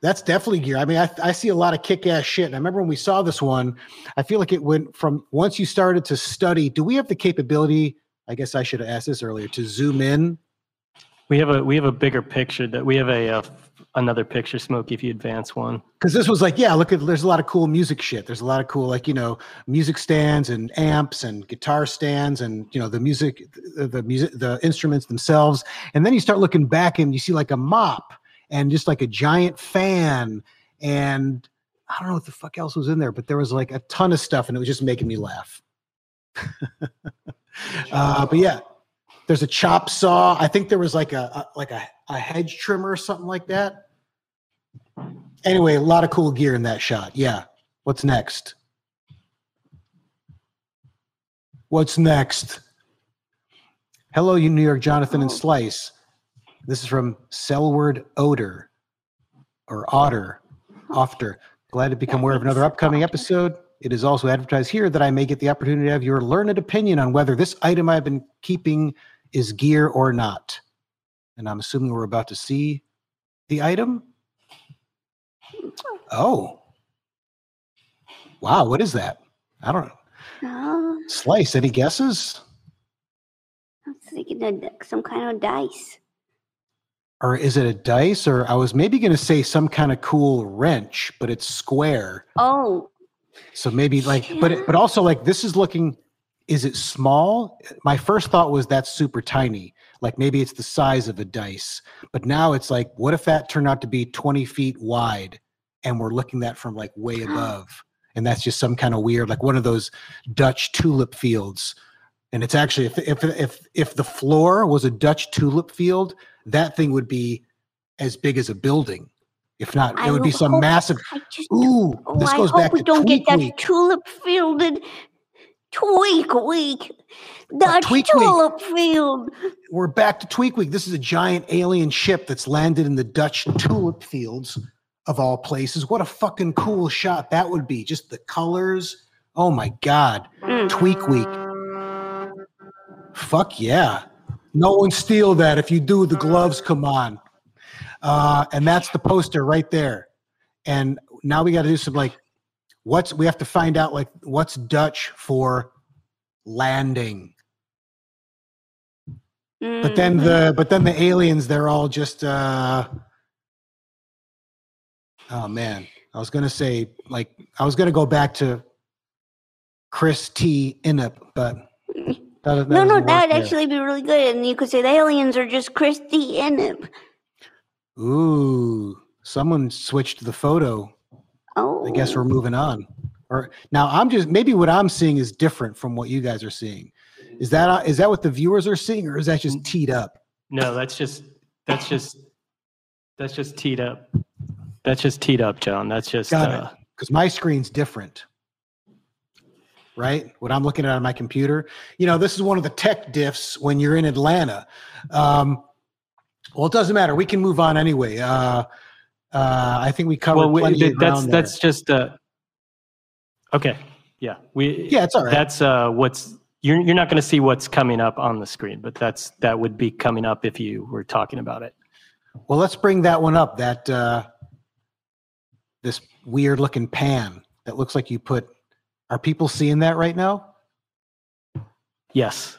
that's definitely gear. I mean, I, I see a lot of kick ass shit. And I remember when we saw this one, I feel like it went from once you started to study. Do we have the capability? I guess I should have asked this earlier to zoom in. We have a we have a bigger picture that we have a uh, another picture, Smokey, if you advance one. Because this was like, yeah, look at there's a lot of cool music shit. There's a lot of cool like you know music stands and amps and guitar stands and you know the music, the, the music, the instruments themselves. And then you start looking back and you see like a mop and just like a giant fan and I don't know what the fuck else was in there, but there was like a ton of stuff and it was just making me laugh. <laughs> uh, but yeah, there's a chop saw. I think there was like a, a like a, a hedge trimmer or something like that. Anyway, a lot of cool gear in that shot. Yeah. What's next? What's next? Hello, you New York Jonathan and Slice. This is from Selward Oder or Otter, Ofter. Glad to become aware of another upcoming episode. It is also advertised here that I may get the opportunity to have your learned opinion on whether this item I've been keeping is gear or not. And I'm assuming we're about to see the item. <laughs> Oh. Wow, what is that? I don't know. Oh, Slice, any guesses? I'm thinking of some kind of dice. Or is it a dice? Or I was maybe going to say some kind of cool wrench, but it's square. Oh, So maybe like, but it, but also like this is looking. Is it small? My first thought was that's super tiny. Like maybe it's the size of a dice. But now it's like, what if that turned out to be twenty feet wide, and we're looking at from like way above, and that's just some kind of weird, like one of those Dutch tulip fields. And it's actually if if if if the floor was a Dutch tulip field, that thing would be as big as a building. If not, I it would be some hope- massive. Just Ooh, oh, this I goes hope back we to don't get that Week. tulip fielded tweak week. Dutch Tweak Week. tulip field. we're back to Tweak Week. This is a giant alien ship that's landed in the Dutch tulip fields of all places. What a fucking cool shot that would be. Just the colors. Oh my God. Mm. Tweak Week. Fuck yeah. No one steal that. If you do, the gloves come on. Uh, and that's the poster right there. And now we got to do some like, what's, we have to find out like what's Dutch for landing. But then the but then the aliens they're all just uh oh man I was gonna say like I was gonna go back to Chris T Inup but <laughs> that, that no, no, that'd there. actually be really good. And you could say the aliens are just Christy in it. ooh someone switched the photo Oh, I guess we're moving on or now I'm just maybe what I'm seeing is different from what you guys are seeing is that is that what the viewers are seeing or is that just teed up No, that's just that's just that's just teed up. That's just teed up, John. That's just Got uh. Because my screen's different. Right? What I'm looking at on my computer. You know, this is one of the tech diffs when you're in Atlanta. Um, well, it doesn't matter. We can move on anyway. Uh, uh, I think we covered well, we, plenty th- of that's ground there. that's just uh okay. Yeah, we Yeah, it's all right. That's uh what's you're you're not going to see what's coming up on the screen, but that's that would be coming up if you were talking about it. Well, let's bring that one up. That uh, this weird looking pan that looks like you put. Are people seeing that right now? Yes.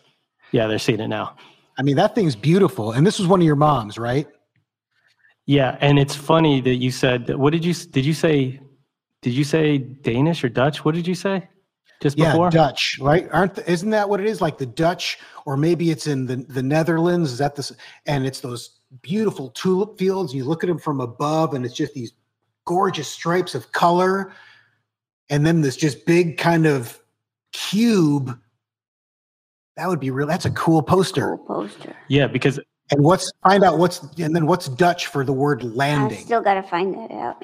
Yeah, they're seeing it now. I mean, that thing's beautiful. And this was one of your moms, right? Yeah, and it's funny that you said what did you did you say did you say Danish or Dutch? What did you say? Just Yeah, before? Dutch, right? Aren't th- isn't that what it is? Like the Dutch, or maybe it's in the the Netherlands. Is that this? And it's those beautiful tulip fields. You look at them from above, and it's just these gorgeous stripes of color, and then this just big kind of cube. That would be real. That's a cool poster. cool poster. Yeah, because And what's find out what's and then what's Dutch for the word I landing. still got to find that out.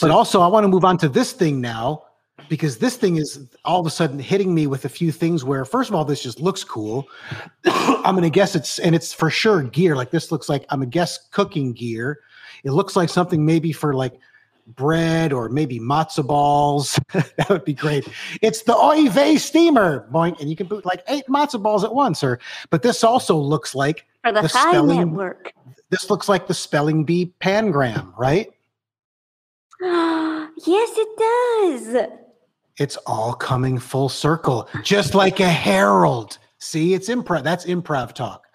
But also, I want to move on to this thing now because this thing is all of a sudden hitting me with a few things where, first of all, this just looks cool. <coughs> I'm going to guess it's, and it's for sure gear. Like this looks like, I'm a to guess cooking gear. It looks like something maybe for like bread or maybe matzo balls. <laughs> that would be great. It's the Oy vey steamer, boing, and you can put like eight matzo balls at once. Or, but this also looks like the, The spelling- Network. this looks like the spelling bee pangram, right? <gasps> yes, it does. It's all coming full circle, just like a Harold. See, it's improv. That's improv talk.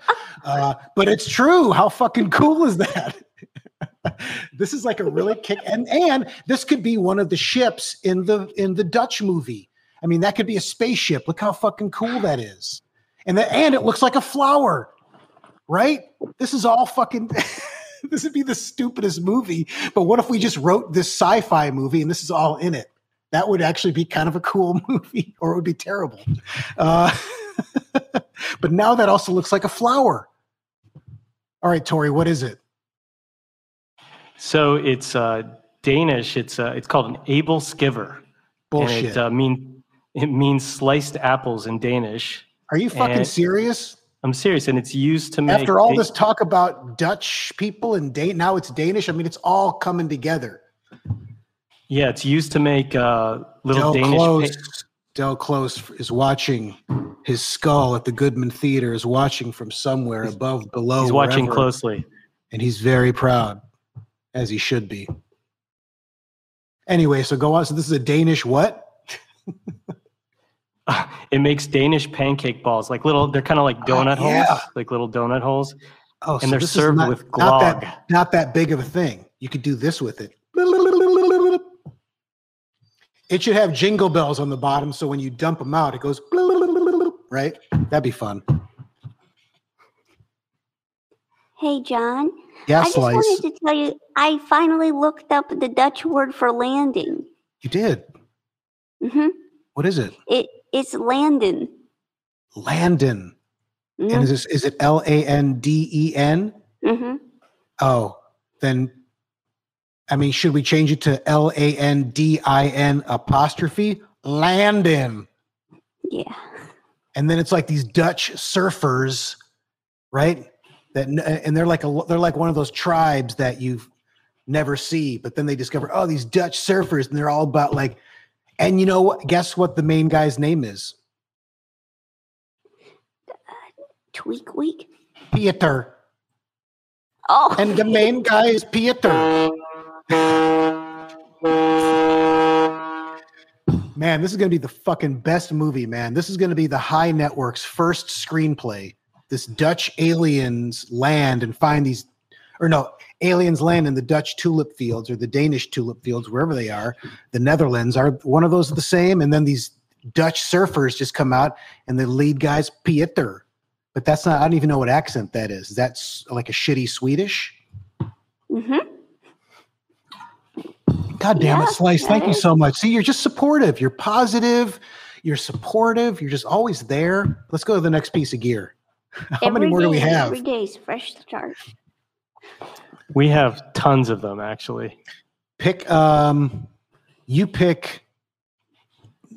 Uh, but it's true. How fucking cool is that? This is like a really kick, and and this could be one of the ships in the in the Dutch movie. I mean, that could be a spaceship. Look how fucking cool that is, and the, and it looks like a flower, right? This is all fucking. <laughs> this would be the stupidest movie. But what if we just wrote this sci-fi movie and this is all in it? That would actually be kind of a cool <laughs> movie, or it would be terrible. Uh, <laughs> but now that also looks like a flower. All right, Tori, what is it? So it's uh, Danish. It's uh, it's called an aebleskiver. Bullshit. And it uh, mean it means sliced apples in Danish. Are you fucking and- serious? I'm serious, and it's used to make After all da- this talk about Dutch people and Dan- now it's Danish. I mean, it's all coming together. Yeah, it's used to make uh, little Del Danish. Close, pa- Del Close is watching his skull at the Goodman Theater. Is watching from somewhere above, below. He's watching wherever, closely. and he's very proud, as he should be. Anyway, so go on. So this is a Danish what? <laughs> It makes Danish pancake balls, like little. They're kind of like donut Ah, yeah. holes, like little donut holes. Oh, And they're this served not, with not glogg. that, not that big of a thing. You could do this with it. It should have jingle bells on the bottom, so when you dump them out, it goes right. That'd be fun. Hey, John. Yeah, I just wanted to tell you, I finally looked up the Dutch word for landing. You did. hmm What is it? It it's Landon. Landon. Mhm. And is this is it L A N D E N? hmm Oh, then I mean, should we change it to L A N D I N apostrophe? Landon. Yeah. and then it's like these Dutch surfers, right? That and they're like a they're like one of those tribes that you never see, but then they discover oh these Dutch surfers, and they're all about like, and you know? Guess what the main guy's name is? Uh, Tweak week. Pieter, Oh. and the main guy is Pieter. Man, this is going to be the fucking best movie, man. This is going to be the High Network's first screenplay. This Dutch aliens land and find these, or no, aliens land in the Dutch tulip fields or the Danish tulip fields, wherever they are. The Netherlands are one of those the same. And then these Dutch surfers just come out and the lead guy's Pieter. But that's not, I don't even know what accent that is. That's like a shitty Swedish. Mm-hmm. God damn Yeah, it, Slice. Thank that you so much. See, you're just supportive. You're positive. You're supportive. You're just always there. Let's go to the next piece of gear. <laughs> How many more do we have? Every day is fresh start. We have tons of them, actually. Pick um you pick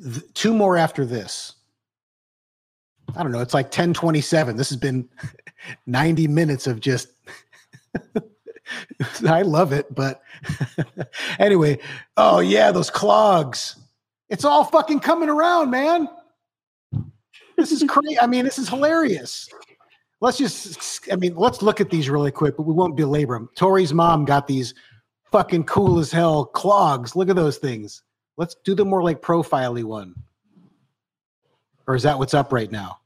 th- two more after this. I don't know. It's like 1027. This has been <laughs> 90 minutes of just <laughs> I love it, but anyway. Oh yeah, those clogs. It's all fucking coming around, man. This is crazy. I mean, this is hilarious. Let's just I mean, let's look at these really quick, but we won't belabor them. Tori's mom got these fucking cool as hell clogs. Look at those things. Let's do the more like profiley one. Or is that what's up right now?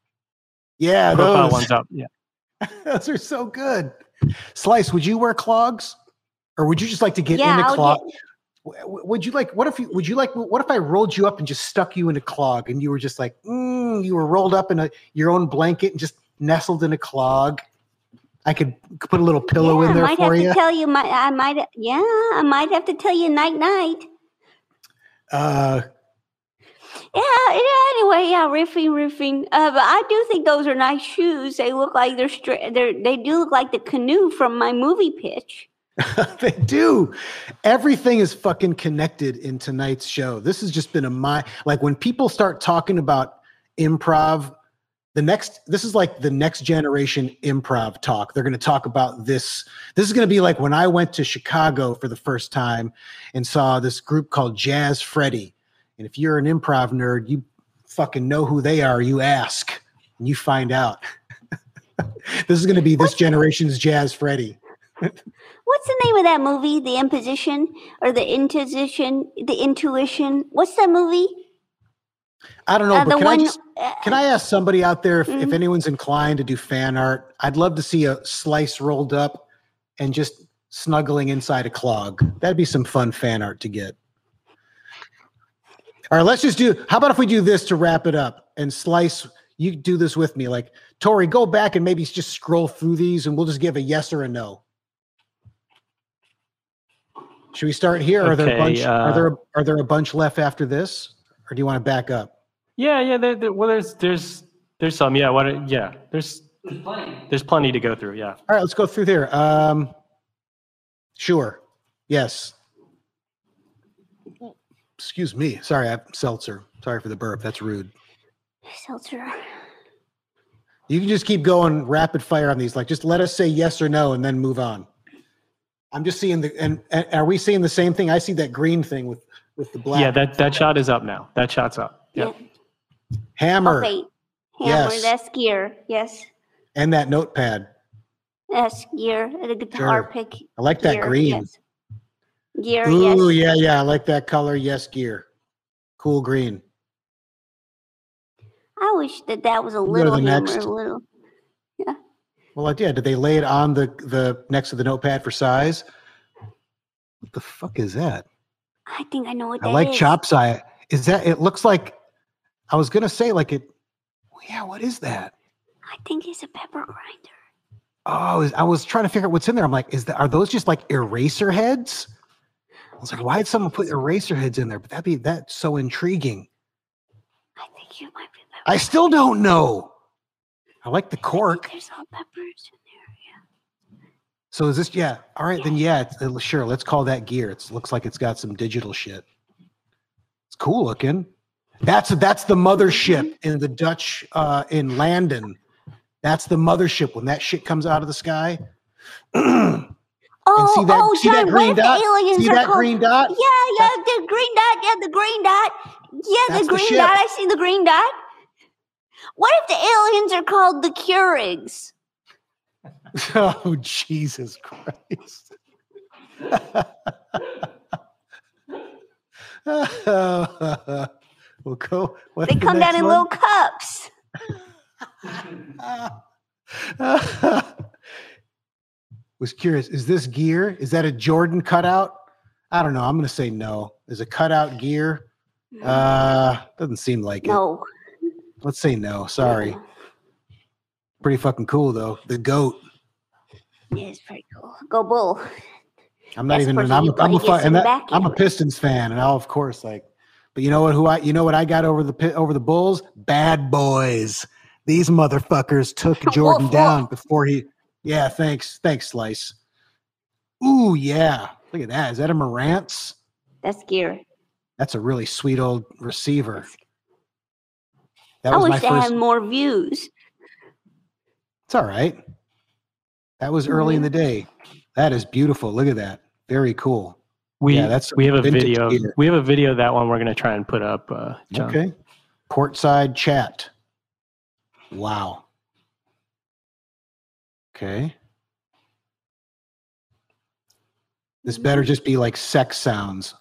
Yeah, Profile those. one's up. Yeah. <laughs> those are so good. Slice, would you wear clogs? Or would you just like to get Yeah, in a I'll clog? W- Would you like? What if you? Would you like? What if I rolled you up and just stuck you in a clog, and you were just like, mm, you were rolled up in a your own blanket and just nestled in a clog? I could put a little pillow yeah, in there I might for have you. to tell you. My, I might. Yeah, I might have to tell you night night. uh, Yeah, yeah. Anyway, yeah, riffing, riffing. Uh, but I do think those are nice shoes. They look like they're straight. They're they do look like the canoe from my movie pitch. <laughs> they do. Everything is fucking connected in tonight's show. This has just been a my like when people start talking about improv, the next this is like the next generation improv talk. They're going to talk about this. This is going to be like when i went to chicago for the first time and saw this group called jazz freddy. And if you're an improv nerd you fucking know who they are you ask and you find out. <laughs> This is going to be this generation's jazz freddy What's the name of that movie? The Imposition or the Intuition? The Intuition? What's that movie? i don't know Uh, but can, one. I just, uh, can i ask somebody out there if, if Mhm. anyone's inclined to do fan art i'd love to see a slice rolled up and just snuggling inside a clog that'd be some fun fan art to get all right let's just do how about if we do this to wrap it up and slice you do this with me like tori go back and maybe just scroll through these and we'll just give a yes or a no should we start here are there a Okay, bunch are uh, there are there a bunch left after this or do you want to back up Yeah, yeah. There, there, well, there's there's there's some. Yeah. What? Yeah. There's there's plenty to go through. Yeah. All right, let's go through there. Um, sure. Yes. Excuse me. Sorry, I have seltzer. Sorry for the burp. That's rude. Seltzer. You can just keep going rapid fire on these. Like, just let us say yes or no, and then move on. I'm just seeing the and, and are we seeing the same thing? I see that green thing with with the black Yeah. That that shot is up now. That shot's up. Yeah. hammer Okay. Hammer. Yes. That's gear. Yes. and that notepad. That's gear. The guitar Sure. pick. I like that gear, green. Yes. Gear. Ooh, yes. yeah, yeah. I like that color. Yes, gear. Cool green. I wish that that was a little the hammer. next. A little. Well, I did. Did they lay it on the the next to the notepad for size? What the fuck is that? I think I know what I that like is. chop's eye. Is that? It looks like. I was gonna say like it. Yeah, what is that? I think it's a pepper grinder. Oh, is- I was trying to figure out what's in there. I'm like, is that are those just like eraser heads? I was like, why did someone put eraser heads in there? But that'd be that's so intriguing. I think you might be. I still don't know. I like the cork. There's all peppers in there. Yeah. So is this? Yeah. All right, then yeah. It's, uh, sure. Let's call that gear. It looks like it's got some digital shit. It's cool looking. That's that's the mothership in the Dutch uh, in Landon. That's the mothership when that shit comes out of the sky. <clears throat> Oh, see that- oh, see that green dot? aliens See that called? green dot? Yeah, yeah, the green dot. Yeah, the green dot. Yeah, That's the the green ship. dot. I see the green dot. What if the aliens are called the Keurigs? <laughs> oh Jesus Christ! <laughs> we'll go. They the come down in one? little cups. <laughs> was curious. Is this gear? Is that a Jordan cutout? I don't know. I'm going to say no. Is a cutout gear? Uh, doesn't seem like it. No. Let's say no. Sorry. Pretty fucking cool though. The goat. Yeah, it's pretty cool. Go bull. I'm not That's even. I'm, I'm a gotta fu- get and that, I'm a. Pistons fan, and I'll of course like. But you know what? Who I? You know what I got over the over the Bulls? Bad boys. These motherfuckers took <laughs> Jordan Woof, down woof. before he. Yeah. Thanks. Thanks, Slice. Ooh yeah. Look at that. Is that a Marantz? That's gear. That's a really sweet old receiver. That I was wish my they first. had more views. It's all right. That was early in Mhm. the day. That is beautiful. Look at that. Very cool. We Yeah, that's we have a video. gear. We have a video of that one. We're gonna try and put up. Uh, John. Okay. Courtside chat. Wow. Okay. This better just be like sex sounds.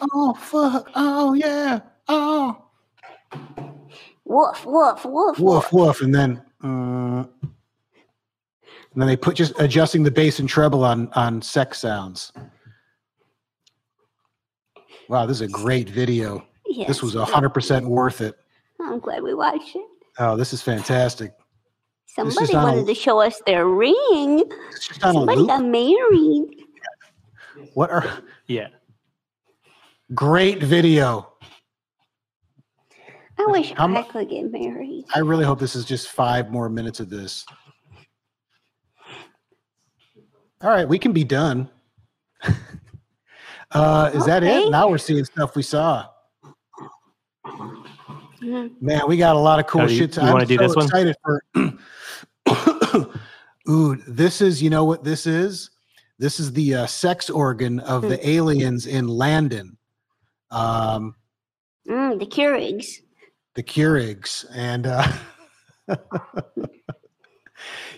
Oh fuck. Oh yeah. Oh. Woof, woof, woof, Woof woof. And then uh, and then they put just adjusting the bass and treble on on sex sounds. Wow, this is a great video. Yes. This was hundred percent worth it. I'm glad we watched it. Oh, this is fantastic. is Somebody on a- wanted to show us their ring. It's just on a Somebody got married. What are Yeah. great video? I wish How mu- I could get married. I really hope this is just five more minutes of this. All right, we can be done. <laughs> uh, is that it? Now we're seeing stuff we saw. Mhm. Man, we got a lot of cool Oh, you- shit. to- you I'm wanna do so this one? for. <coughs> Ooh, this is you know what this is. This is the uh, sex organ of Hmm. the aliens in Landon, um, Mm, the Keurigs. The Keurigs, and uh, <laughs>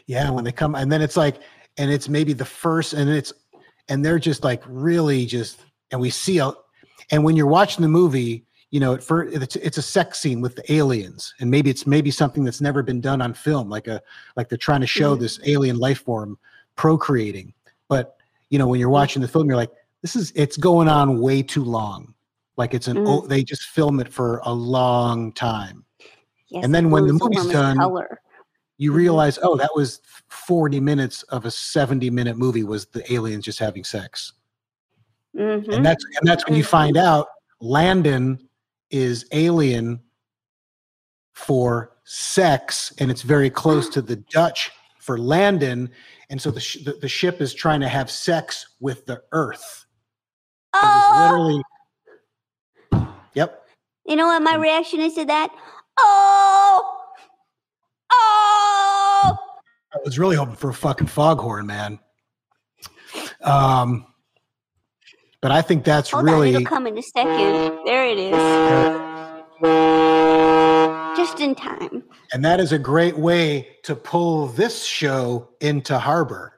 yeah, when they come, and then it's like, and it's maybe the first, and it's, and they're just like really just, and we see a, and when you're watching the movie, you know, at first it's, it's a sex scene with the aliens, and maybe it's maybe something that's never been done on film, like a like they're trying to show Mhm. this alien life form procreating. But you know, when you're watching the film, you're like, this is it's going on way too long. Like it's an Mhm. oh, they just film it for a long time. Yes, And then when the movie's some of its done, color. You Mhm. realize, oh, that was 40 minutes of a 70 minute movie was the aliens just having sex. Mhm. And that's and that's when you Mhm. find out Landon is alien for sex, and it's very close <gasps> to the Dutch for Landon, and so the sh- the, the ship is trying to have sex with the Earth. It was Oh, literally. You know what my reaction is to that? Oh, oh. I was really hoping for a fucking foghorn, man. Um, but I think that's Hold on, really it'll come in a second. There it is. Just in time. And that is a great way to pull this show into harbor.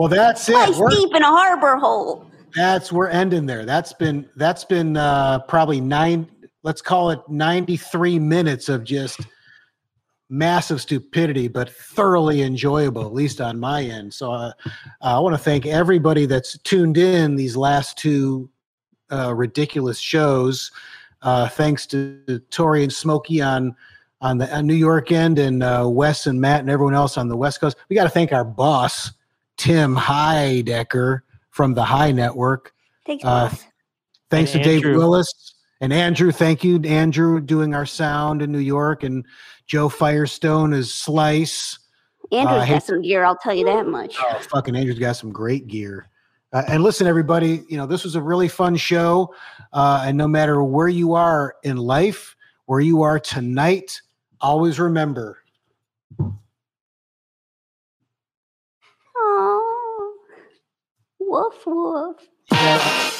Well, that's it. Place We're, deep in a harbor hole. that's we're ending there. That's been that's been uh, probably nine. Let's call it ninety three minutes of just massive stupidity, but thoroughly enjoyable, at least on my end. So uh, I want to thank everybody that's tuned in these last two uh, ridiculous shows. Uh, thanks to Tori and Smokey on on the on New York end, and uh, Wes and Matt and everyone else on the West Coast. We got to thank our boss, Tim Heidecker from the High Network. Thanks, Uh. Thanks And to Dave Willis and Andrew. Thank you, Andrew, doing our sound in New York, and Joe Firestone is Slice. Andrew's I hate got some gear, I'll tell you that much. Oh, fucking Andrew's got some great gear. Uh, and listen, everybody, you know, this was a really fun show. Uh, and no matter where you are in life, where you are tonight, always remember Oh, woof woof.